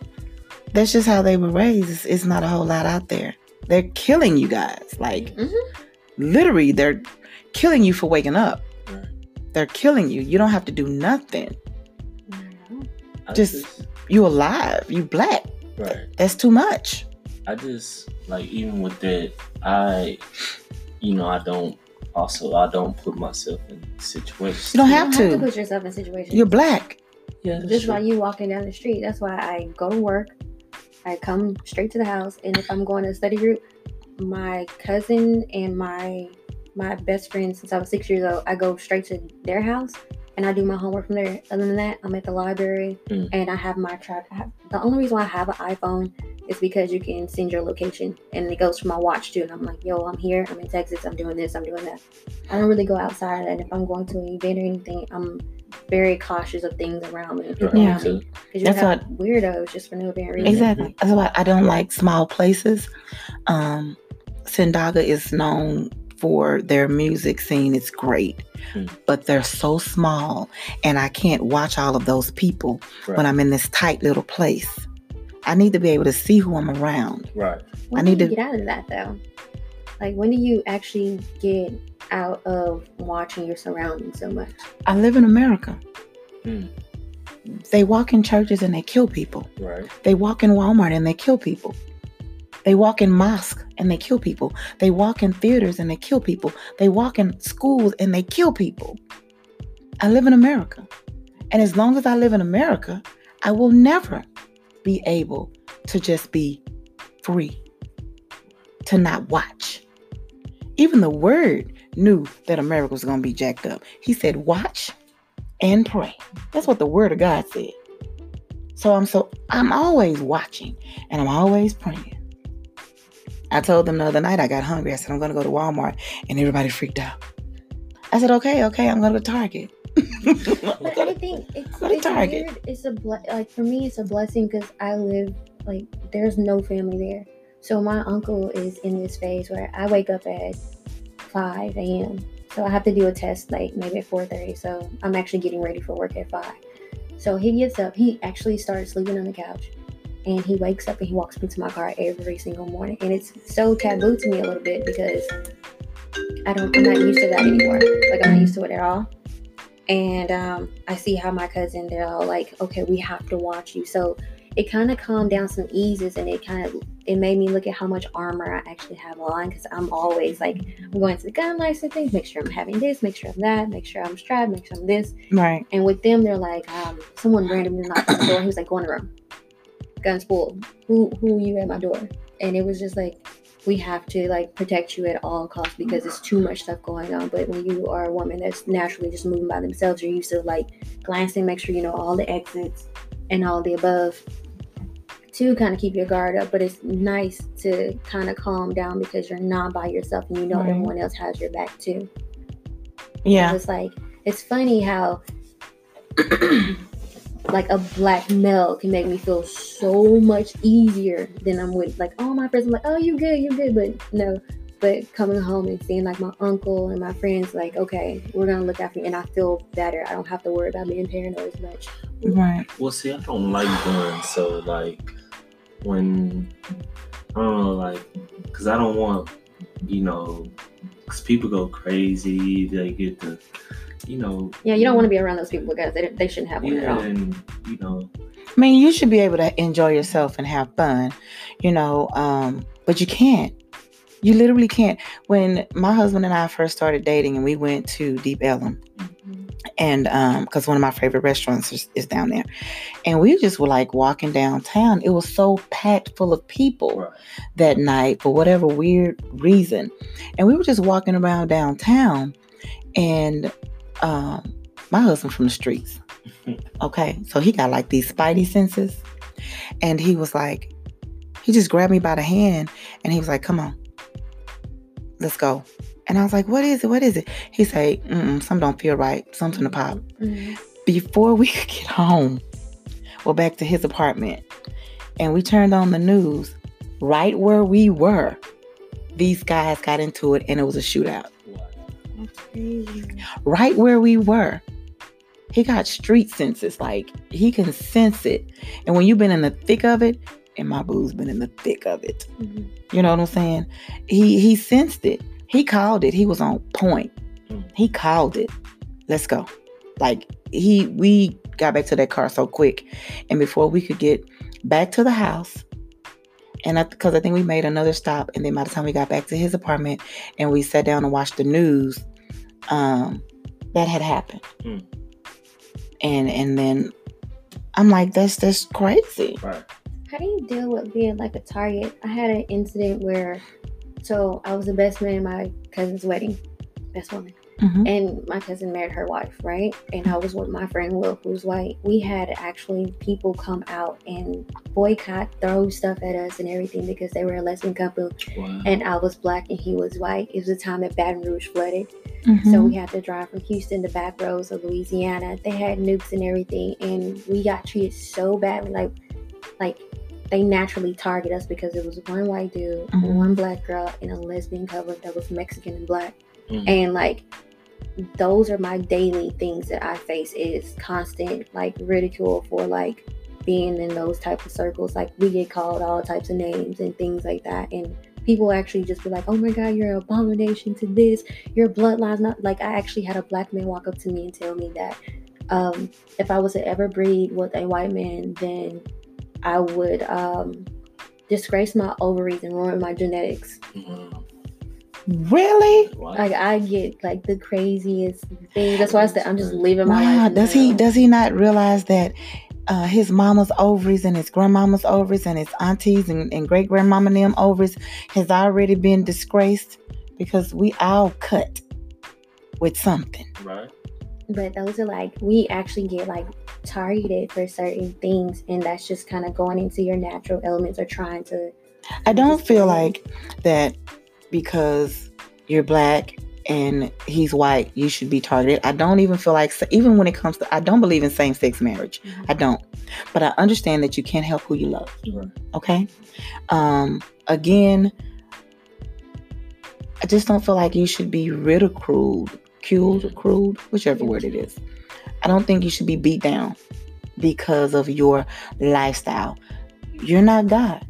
A: that's just how they were raised. It's, it's not a whole lot out there. They're killing you guys. Like
C: Mhm.
A: literally, they're killing you for waking up.
B: Right.
A: They're killing you. You don't have to do nothing.
B: I
A: Just- You alive. You black.
B: right.
A: That's too much.
B: I just like even with that, I, you know, I don't. Also, I don't put myself in situations.
A: You don't
C: You
A: have
C: don't have
A: to.
C: to put yourself in situations.
A: You're black.
B: Yeah,
C: Just
B: true.
C: while you walking down the street. That's why I go to work. I come straight to the house, and if I'm going to a study group, my cousin and my my best friend since I was six years old. I go straight to their house and I do my homework from there. Other than that, I'm at the library
B: Mm.
C: and I have my track. I have, the only reason why I have an iPhone is because you can send your location and it goes from my watch too. And I'm like, yo, I'm here. I'm in Texas. I'm doing this. I'm doing that. I don't really go outside. And if I'm going to an event or anything, I'm very cautious of things around me. and
A: Yeah.
C: Because you
A: That's
C: have weirdos just for no apparent reason.
A: Exactly. That's why I don't like small places. Um, Sindaga is known for their music scene. It's great,
B: Hmm.
A: but they're so small, and I can't watch all of those people when I'm in this tight little place. I need to be able to see who I'm around.
B: Right.
C: When
A: I
C: do
A: need
C: you
A: to-
C: get out of that though? Like when do you actually get out of watching your surroundings so much?
A: I live in America.
B: Hmm.
A: They walk in churches and they kill people.
B: Right.
A: They walk in Walmart and they kill people. They walk in mosques and they kill people. They walk in theaters and they kill people. They walk in schools and they kill people. I live in America. And as long as I live in America, I will never be able to just be free, to not watch. Even the word knew that America was going to be jacked up. He said, watch and pray. That's what the word of God said. So I'm so I'm always watching and I'm always praying. I told them the other night I got hungry. I said I'm gonna go to Walmart and everybody freaked out. I said, okay, okay, I'm gonna go to Target.
C: But I think it's,
A: to
C: it's
A: Target.
C: weird. It's a ble- like for me, it's a blessing because I live like there's no family there. So my uncle is in this phase where I wake up at 5 a.m. So I have to do a test like maybe at 4:30. So I'm actually getting ready for work at 5. So he gets up. He actually started sleeping on the couch, and he wakes up and he walks me to my car every single morning. And it's so taboo to me a little bit because I don't. I'm not used to that anymore. Like I'm not used to it at all and um, I see how my cousin they're all like, okay, we have to watch you. So it kind of calmed down some eases, and it kind of it made me look at how much armor I actually have on because I'm always like I'm going to the gun license things, make sure I'm having this, make sure I'm that, make sure I'm strapped, make sure I'm this.
A: right.
C: And with them, they're like, um, someone randomly knocked on the door. He was like, go in the room, guns pulled. Who who you at my door? And it was just like we have to like protect you at all costs because it's too much stuff going on. But when you are a woman that's naturally just moving by themselves, you're used to like glancing, make sure you know all the exits and all the above to kind of keep your guard up. But it's nice to kind of calm down because you're not by yourself and you know
A: Right.
C: everyone else has your back too.
A: Yeah.
C: It's like it's funny how like a black male can make me feel so much easier than I'm with like all my friends. I'm like, oh, you good, you good, but no. But coming home and seeing like my uncle and my friends, like, okay, we're gonna look after me, and I feel better. I don't have to worry about being paranoid as much.
A: Right.
B: Well, see, I don't like guns, so like when I don't know, like, cause I don't want, you know, cause people go crazy. They get the, you know.
C: Yeah, you don't want to be around those people because they, they shouldn't have one at
B: Yeah,
C: all.
B: and you know,
A: I mean, you should be able to enjoy yourself and have fun, you know, um, but you can't. You literally can't. When my husband and I first started dating and we went to Deep Ellum,
C: Mhm.
A: and um because one of my favorite restaurants is, is down there and we just were like walking downtown it was so packed full of people
B: right,
A: that night for whatever weird reason and we were just walking around downtown and um my husband from the streets okay? So he got like these spidey senses and he was like he just grabbed me by the hand and he was like come on let's go. And i was like what is it? What is it? He said Mm-mm, something don't feel right something to pop.
C: Mhm.
A: before we could get home, well, back to his apartment, and we turned on the news, right where we were, these guys got into it and it was a shootout. Right where we were. He got street senses, like he can sense it. And when you've been in the thick of it, and my boo's been in the thick of it,
C: Mhm.
A: you know what I'm saying? He he sensed it. He called it. He was on point.
B: Mm.
A: He called it. Let's go. Like he we got back to that car so quick. And before we could get back to the house, and I because I think we made another stop, and then by the time we got back to his apartment and we sat down and watched the news, um, that had happened.
B: Mm.
A: And and then I'm like, that's that's crazy.
B: right,
C: How do you deal with being like a target? I had an incident where, so I was the best man at my cousin's wedding, best woman.
A: Mhm.
C: And my cousin married her wife, right? And I was with my friend Will, who's white. We had actually people come out and boycott, throw stuff at us and everything because they were a lesbian couple.
B: Wow.
C: And I was black and he was white. It was the time that Baton Rouge flooded.
A: Mhm.
C: So we had to drive from Houston to back roads of Louisiana. They had nukes and everything, and we got treated so badly. Like, like they naturally target us because it was one white dude,
A: Mhm.
C: one black girl, and a lesbian couple that was Mexican and black.
B: Mhm.
C: And like, those are my daily things that I face is constant like ridicule for like being in those type of circles. Like we get called all types of names and things like that, and people actually just be like, "Oh my God, you're an abomination to this. Your bloodline's not." Like I actually had a black man walk up to me and tell me that um, if I was to ever breed with a white man, then I would um, disgrace my ovaries and ruin my genetics.
B: Mhm.
A: Really?
C: Like I get like the craziest thing. That's why I said I'm just living my.
A: Wow.
C: in
A: Does he does he not realize that uh, his mama's ovaries and his grandmama's ovaries and his aunties and, and great grandmama them ovaries has already been disgraced because we all cut with something.
B: right.
C: But those are like we actually get like targeted for certain things, and that's just kind of going into your natural elements or trying to.
A: I don't feel like that because you're black and he's white, you should be targeted. I don't even feel like, even when it comes to, I don't believe in same sex marriage. I don't. But I understand that you can't help who you love.
B: Right.
A: Okay. Um, again, I just don't feel like you should be ridiculed, cued, or crude, whichever word it is. I don't think you should be beat down because of your lifestyle. You're not God.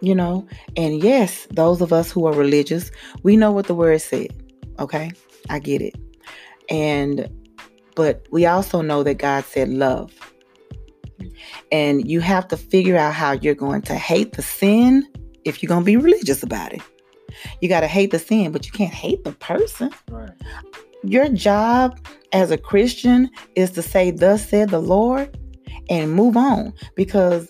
A: You know, and yes, those of us who are religious, we know what the word said. Okay, I get it. And, but we also know that God said love. And you have to figure out how you're going to hate the sin if you're going to be religious about it. You got to hate the sin, but you can't hate the person.
B: Right.
A: Your job as a Christian is to say, Thus said the Lord, and move on because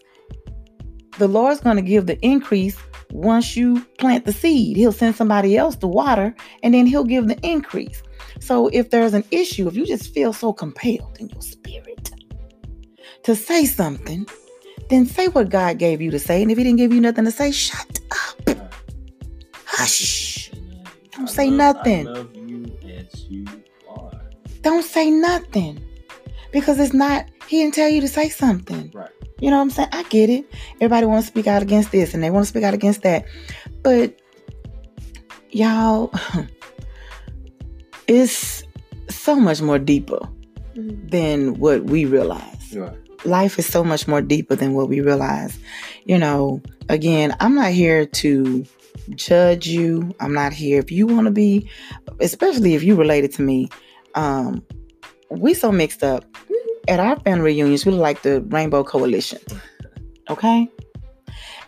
A: the Lord's going to give the increase once you plant the seed. He'll send somebody else to water, and then He'll give the increase. So if there's an issue, if you just feel so compelled in your spirit to say something, then say what God gave you to say. And if He didn't give you nothing to say, shut up. Hush. Don't say
B: love-
A: nothing.
B: I love you as you are.
A: Don't say nothing because it's not, He didn't tell you to say something.
B: Right.
A: You know what I'm saying? I get it. Everybody wants to speak out against this and they want to speak out against that. But y'all, it's so much more deeper
C: Mhm.
A: than what we realize.
B: Right.
A: Life is so much more deeper than what we realize. You know, again, I'm not here to judge you. I'm not here if you want to be, especially if you related to me. Um, we so mixed up. At our family reunions, we look like the Rainbow Coalition. Okay?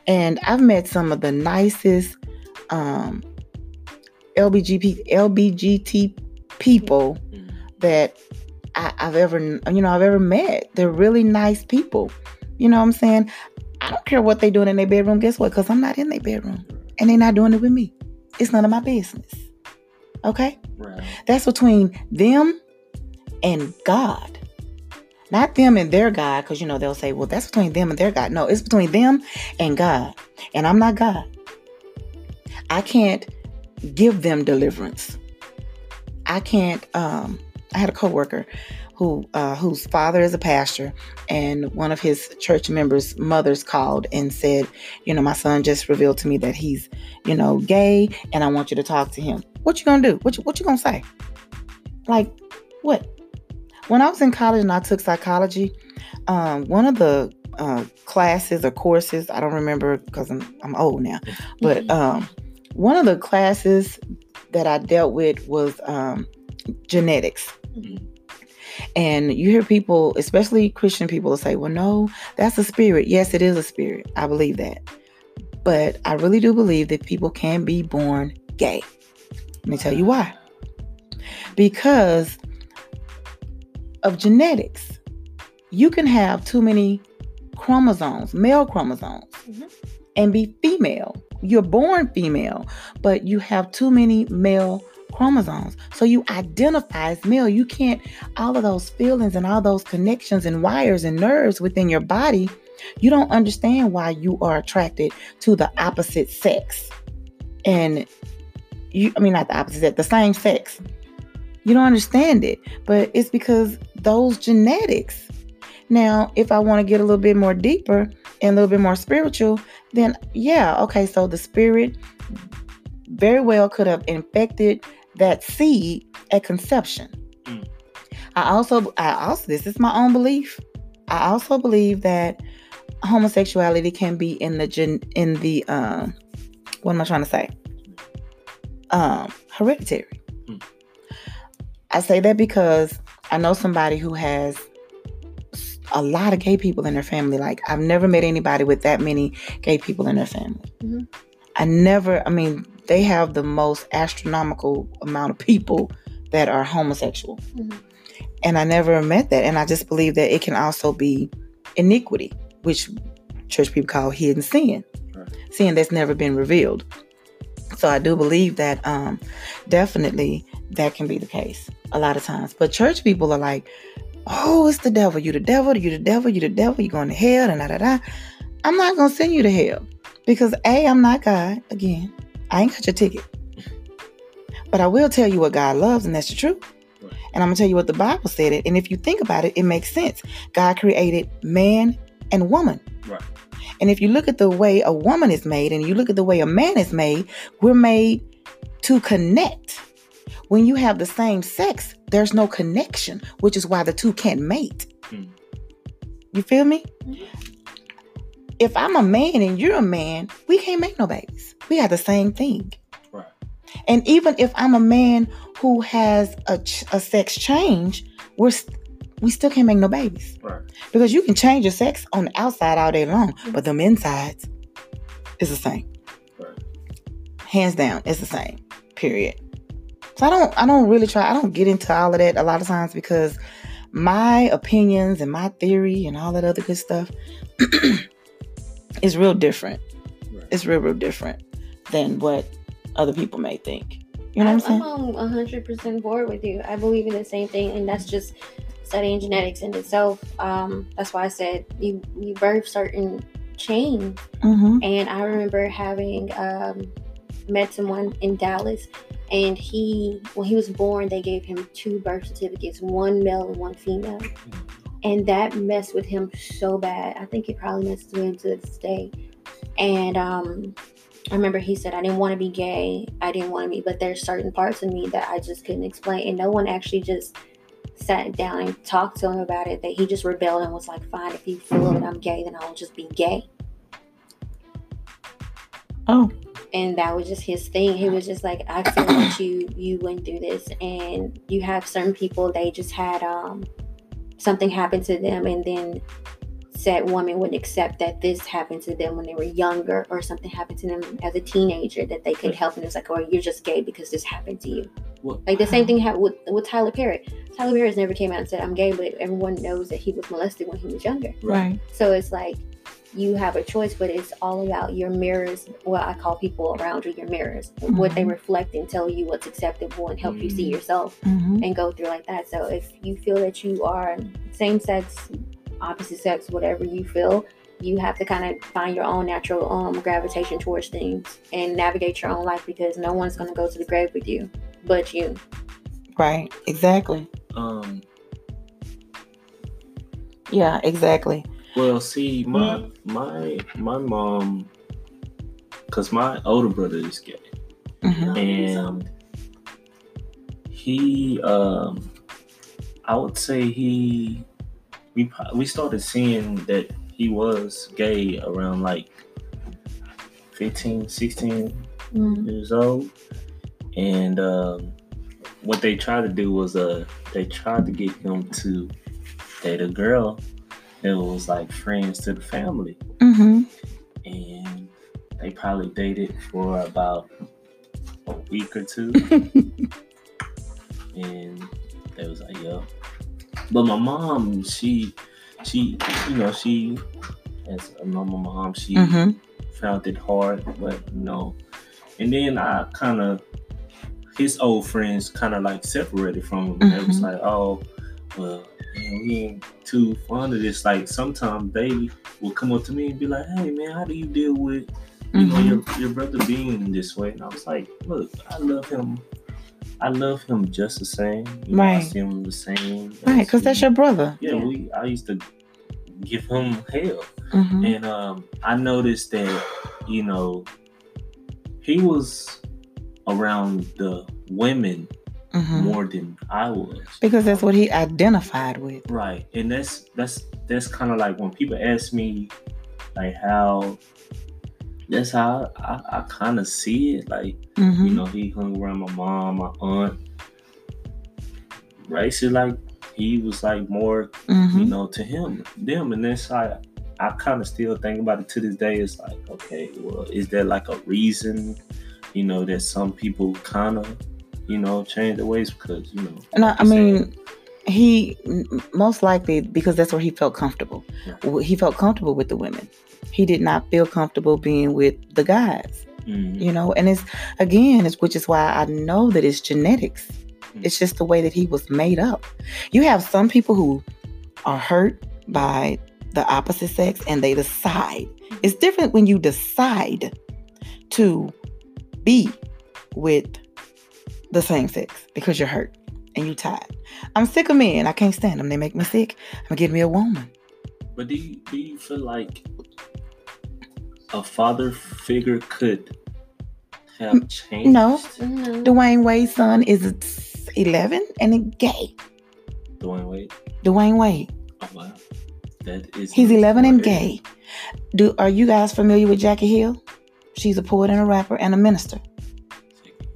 A: And I've met some of the nicest um LBGP LBGT people
B: Mhm.
A: that I, I've ever you know I've ever met. They're really nice people. You know what I'm saying? I don't care what they're doing in their bedroom. Guess what? Because I'm not in their bedroom. And they're not doing it with me. It's none of my business. Okay?
B: Right.
A: That's between them and God. Not them and their God, because you know they'll say, well, that's between them and their God. No, it's between them and God. And I'm not God. I can't give them deliverance. I can't um I had a coworker who uh whose father is a pastor and one of his church members' mothers called and said, you know, my son just revealed to me that he's, you know, gay and I want you to talk to him. What you gonna do? What you, what you gonna say? Like, what? When I was in college and I took psychology, um, one of the uh, classes or courses, I don't remember because I'm, I'm old now, but um, one of the classes that I dealt with was um, genetics.
B: Mhm.
A: And you hear people, especially Christian people, say, well, no, that's a spirit. Yes, it is a spirit. I believe that. But I really do believe that people can be born gay. Let me tell you why. Because of genetics. You can have too many chromosomes, male chromosomes,
C: Mhm.
A: and be female. You're born female, but you have too many male chromosomes. So you identify as male. You can't, all of those feelings and all those connections and wires and nerves within your body, you don't understand why you are attracted to the opposite sex. And you, I mean, not the opposite, the same sex. You don't understand it, but it's because those genetics. Now, if I want to get a little bit more deeper and a little bit more spiritual, then yeah, okay, so the spirit very well could have infected that seed at conception.
B: Mm.
A: I also, I also, this is my own belief. I also believe that homosexuality can be in the gen, in the um, what am I trying to say? Um, hereditary. I say that because I know somebody who has a lot of gay people in their family. Like I've never met anybody with that many gay people in their family.
C: Mhm.
A: I never. I mean, they have the most astronomical amount of people that are homosexual,
C: Mhm.
A: and I never met that. And I just believe that it can also be iniquity, which church people call hidden sin,
B: Right.
A: sin that's never been revealed. So I do believe that um, definitely that can be the case a lot of times. But church people are like, "Oh, it's the devil. You the devil. You the devil. You the devil. You going to hell." And da da da. I'm not gonna send you to hell because a I'm not God. Again, I ain't got your ticket. But I will tell you what God loves, and that's the truth. And I'm gonna tell you what the Bible said it. And if you think about it, it makes sense. God created man and woman.
B: Right.
A: And if you look at the way a woman is made and you look at the way a man is made, we're made to connect. When you have the same sex, there's no connection, which is why the two can't mate.
B: Hmm.
A: You feel me?
C: Mhm.
A: If I'm a man and you're a man, we can't make no babies. We got the same thing.
B: Right.
A: And even if I'm a man who has a, ch- a sex change, we're we still can't make no babies
B: Right.
A: because you can change your sex on the outside all day long, mm-hmm. but them insides is the same.
B: Right.
A: Hands down, it's the same. Period. So I don't I don't really try I don't get into all of that a lot of times because my opinions and my theory and all that other good stuff is real different.
B: Right.
A: It's real real different than what other people may think. You know what I'm saying?
C: I'm on 100% board with you. I believe in the same thing, and that's just studying genetics in itself. Um, that's why I said you, you birth certain chains.
A: Mm-hmm.
C: And I remember having um, met someone in Dallas, and he, when he was born, they gave him two birth certificates one male and one female. And that messed with him so bad. I think it probably messed with him to this day. And um, I remember he said, I didn't want to be gay. I didn't want to be, but there's certain parts of me that I just couldn't explain. And no one actually just sat down and talked to him about it. That he just rebelled and was like, fine, if you feel that I'm gay, then I'll just be gay.
A: Oh,
C: and that was just his thing. He was just like, I feel that you you went through this, and you have certain people they just had um something happen to them, and then said woman wouldn't accept that this happened to them when they were younger, or something happened to them as a teenager that they could help, and it's like, oh, you're just gay because this happened to you.
B: Well,
C: Like the same thing happened with with Tyler Perry. Tyler Perry never came out and said I'm gay, but everyone knows that he was molested when he was younger.
A: right.
C: So it's like you have a choice, but it's all about your mirrors. What I call people around you, your mirrors, what they
A: Mhm.
C: reflect and tell you what's acceptable and help you see
B: Mhm.
C: yourself
A: Mm-hmm.
C: and go through like that. So if you feel that you are same sex, opposite sex, whatever you feel, you have to kind of find your own natural um, gravitation towards things and navigate your own life because no one's going to go to the grave with you but you.
A: Right. Exactly.
B: Um.
A: Yeah. Exactly.
B: Well, see, my my my mom, cause my older brother is gay,
A: Mm-hmm.
B: and he, um, I would say he, we we started seeing that he was gay around like 15, 16 years old, and um, what they tried to do was uh they tried to get him to date a girl that was like friends to the family,
A: Mm-hmm.
B: and they probably dated for about a week or two, and they was like, "Yo," but my mom, she, she, you know, she, as a normal mom, she
A: Mm-hmm.
B: found it hard, but you no. And then I kind of his old friends kind of like separated from him. It was
A: Mhm.
B: like, oh, well, man, we ain't too fond of this. Like sometimes they will come up to me and be like, hey man, how do you deal with you know
A: Mhm.
B: your your brother being this way? And I was like, look, I love him. I love him just the same. You know, I see him the same.
A: Right, because that's your brother.
B: yeah,
C: Yeah.
B: we I used to give him hell.
A: Mhm.
B: And um I noticed that, you know, he was around the women
A: Mhm.
B: more than I was.
A: Because that's what he identified with.
B: Right. And that's that's that's kind of like when people ask me like how that's how I, I kind of see it. Like,
A: Mhm.
B: you know, he hung around my mom, my aunt. Right. So like he was like more you
A: Mhm.
B: know, to him, them, and that's like I kind of still think about it to this day. It's like, okay, well, is there like a reason, you know, that some people kind of, you know, change their ways because you know.
A: No,
B: like
A: I
B: said,
A: mean, he most likely because that's where he felt comfortable. W- He felt comfortable with the women. He did not feel comfortable being with the guys.
B: mhm,
A: You know, and it's again, it's which is why I know that it's genetics.
B: Mm.
A: It's just the way that he was made up. You have some people who are hurt by the opposite sex and they decide. It's different when you decide to be with the same sex because you're hurt and you tired. I'm sick of men. I can't stand them. They make me sick. I'm gonna get me a woman.
B: But do you, do you feel like a father figure could have mm, changed?
A: no.
C: No.
A: Dwyane Wade's son is 11 and he gay.
B: Dwyane Wade.
A: Dwyane Wade.
B: Oh wow, that is.
A: He's 11 and gay. Do are you guys familiar with Jackie Hill? She's a poet and a rapper and a minister.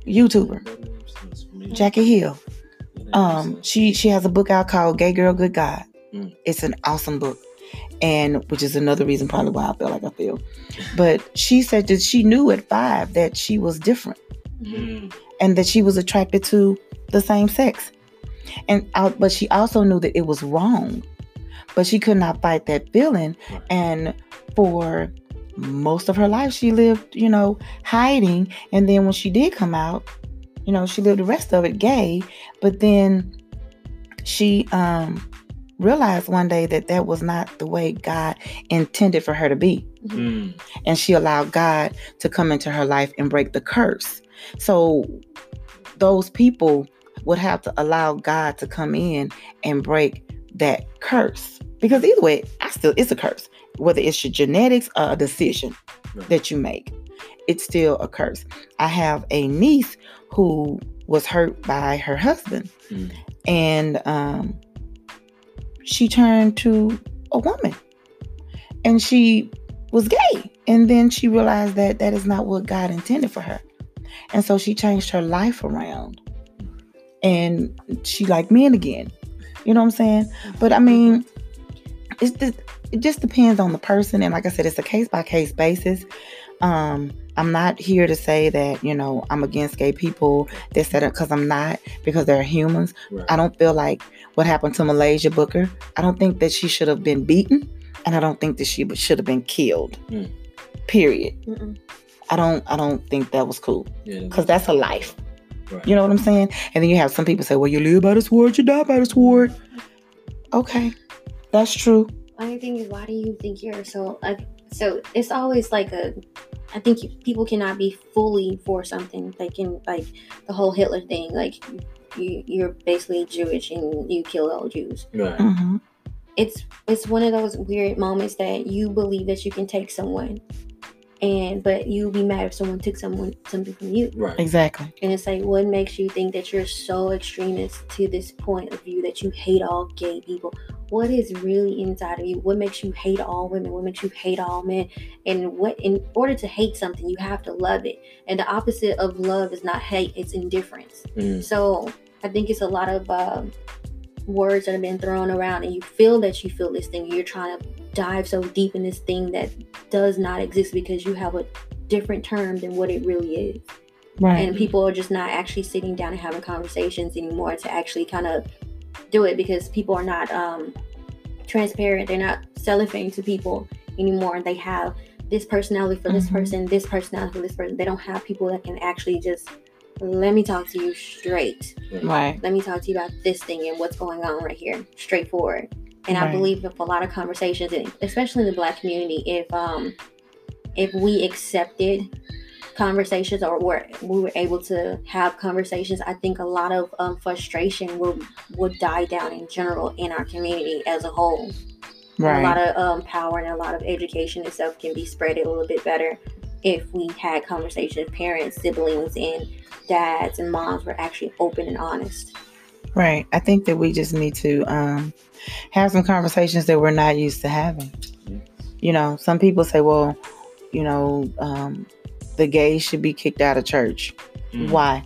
A: YouTuber. Jackie Hill. Um, she she has a book out called Gay Girl Good God.
B: Mm.
A: It's an awesome book, and which is another reason probably why I feel like I feel. But she said that she knew at five that she was different
B: Mm,
A: and that she was attracted to the same sex, and out, but she also knew that it was wrong, but she could not fight that feeling, and for most of her life she lived, you know, hiding, and then when she did come out, you know, she lived the rest of it gay, but then she um realized one day that that was not the way God intended for her to be
B: mm,
A: and she allowed God to come into her life and break the curse. So those people would have to allow God to come in and break that curse. Because either way, I still it's a curse. Whether it's your genetics or a decision
B: Right.
A: that you make, it's still a curse. I have a niece who was hurt by her husband
B: mm.
A: and um, she turned to a woman and she was gay and then she realized that that is not what god intended for her and so she changed her life around and she liked men again you know what i'm saying but i mean it's just it just depends on the person and like i said it's a case by case basis um i'm not here to say that you know i'm against gay people this that because i'm not because they're humans
B: Right.
A: I don't feel like what happened to Muhlaysia Booker. I don't think that she should have been beaten, and I don't think that she should have been killed.
B: Mm.
A: Period.
C: Mm-mm.
A: I don't. I don't think that was cool
B: Yeah,
A: because that's a life.
B: right.
A: You know what I'm saying? And then you have some people say, "Well, you live by the sword, you die by the sword." Okay, that's true.
C: Only thing is, why do you think you're so like? So it's always like a. I think you, people cannot be fully for something. Like in like the whole Hitler thing. Like you, you're basically Jewish and you kill all Jews.
B: Right.
A: hmm
C: It's it's one of those weird moments that you believe that you can take someone, and but you'll be mad if someone took someone something from you.
B: Right.
A: Exactly.
C: And it's like, what makes you think that you're so extremist to this point of view that you hate all gay people? What is really inside of you? What makes you hate all women? What makes you hate all men? And what, in order to hate something, you have to love it. And the opposite of love is not hate; it's indifference.
B: Mm,
C: So I think it's a lot of um, words that have been thrown around, and you feel that you feel this thing. You're trying to dive so deep in this thing that does not exist because you have a different term than what it really is
A: Right.
C: and people are just not actually sitting down and having conversations anymore to actually kind of do it because people are not um, transparent they're not cellophane to people anymore they have this personality for this
A: Mhm.
C: person this personality for this person they don't have people that can actually just let me talk to you straight.
A: Right.
C: Let me talk to you about this thing and what's going on right here, straightforward. And I believe if a lot of conversations, and especially in the black community, if um if we accepted conversations or were we were able to have conversations, I think a lot of um, frustration would would die down in general in our community as a whole. And a lot of um, power and a lot of education itself can be spread a little bit better if we had conversations, parents, siblings, and dads and moms were actually open and honest.
A: Right. I think that we just need to um, have some conversations that we're not used to having. You know, some people say, well, you know, um, the gays should be kicked out of church.
B: Mm.
A: Why?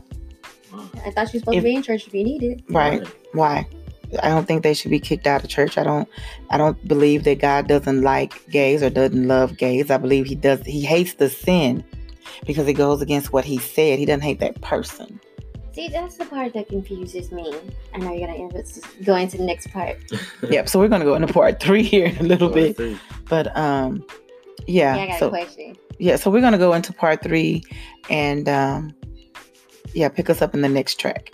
C: I thought you were supposed
A: If-
C: to be in church if you needed.
A: Right. Why? I don't think they should be kicked out of church. I don't I don't believe that God doesn't like gays or doesn't love gays. I believe he does he hates the sin because it goes against what he said. He doesn't hate that person.
C: See, that's the part that confuses me. I know you're gonna end up go into the next part.
A: Yep. So we're gonna go into part three here in a little
B: Well,
A: bit.
B: see.
A: But um yeah.
C: Yeah, I got
A: so
C: a question.
A: Yeah, so we're gonna go into part three and um yeah, pick us up in the next track.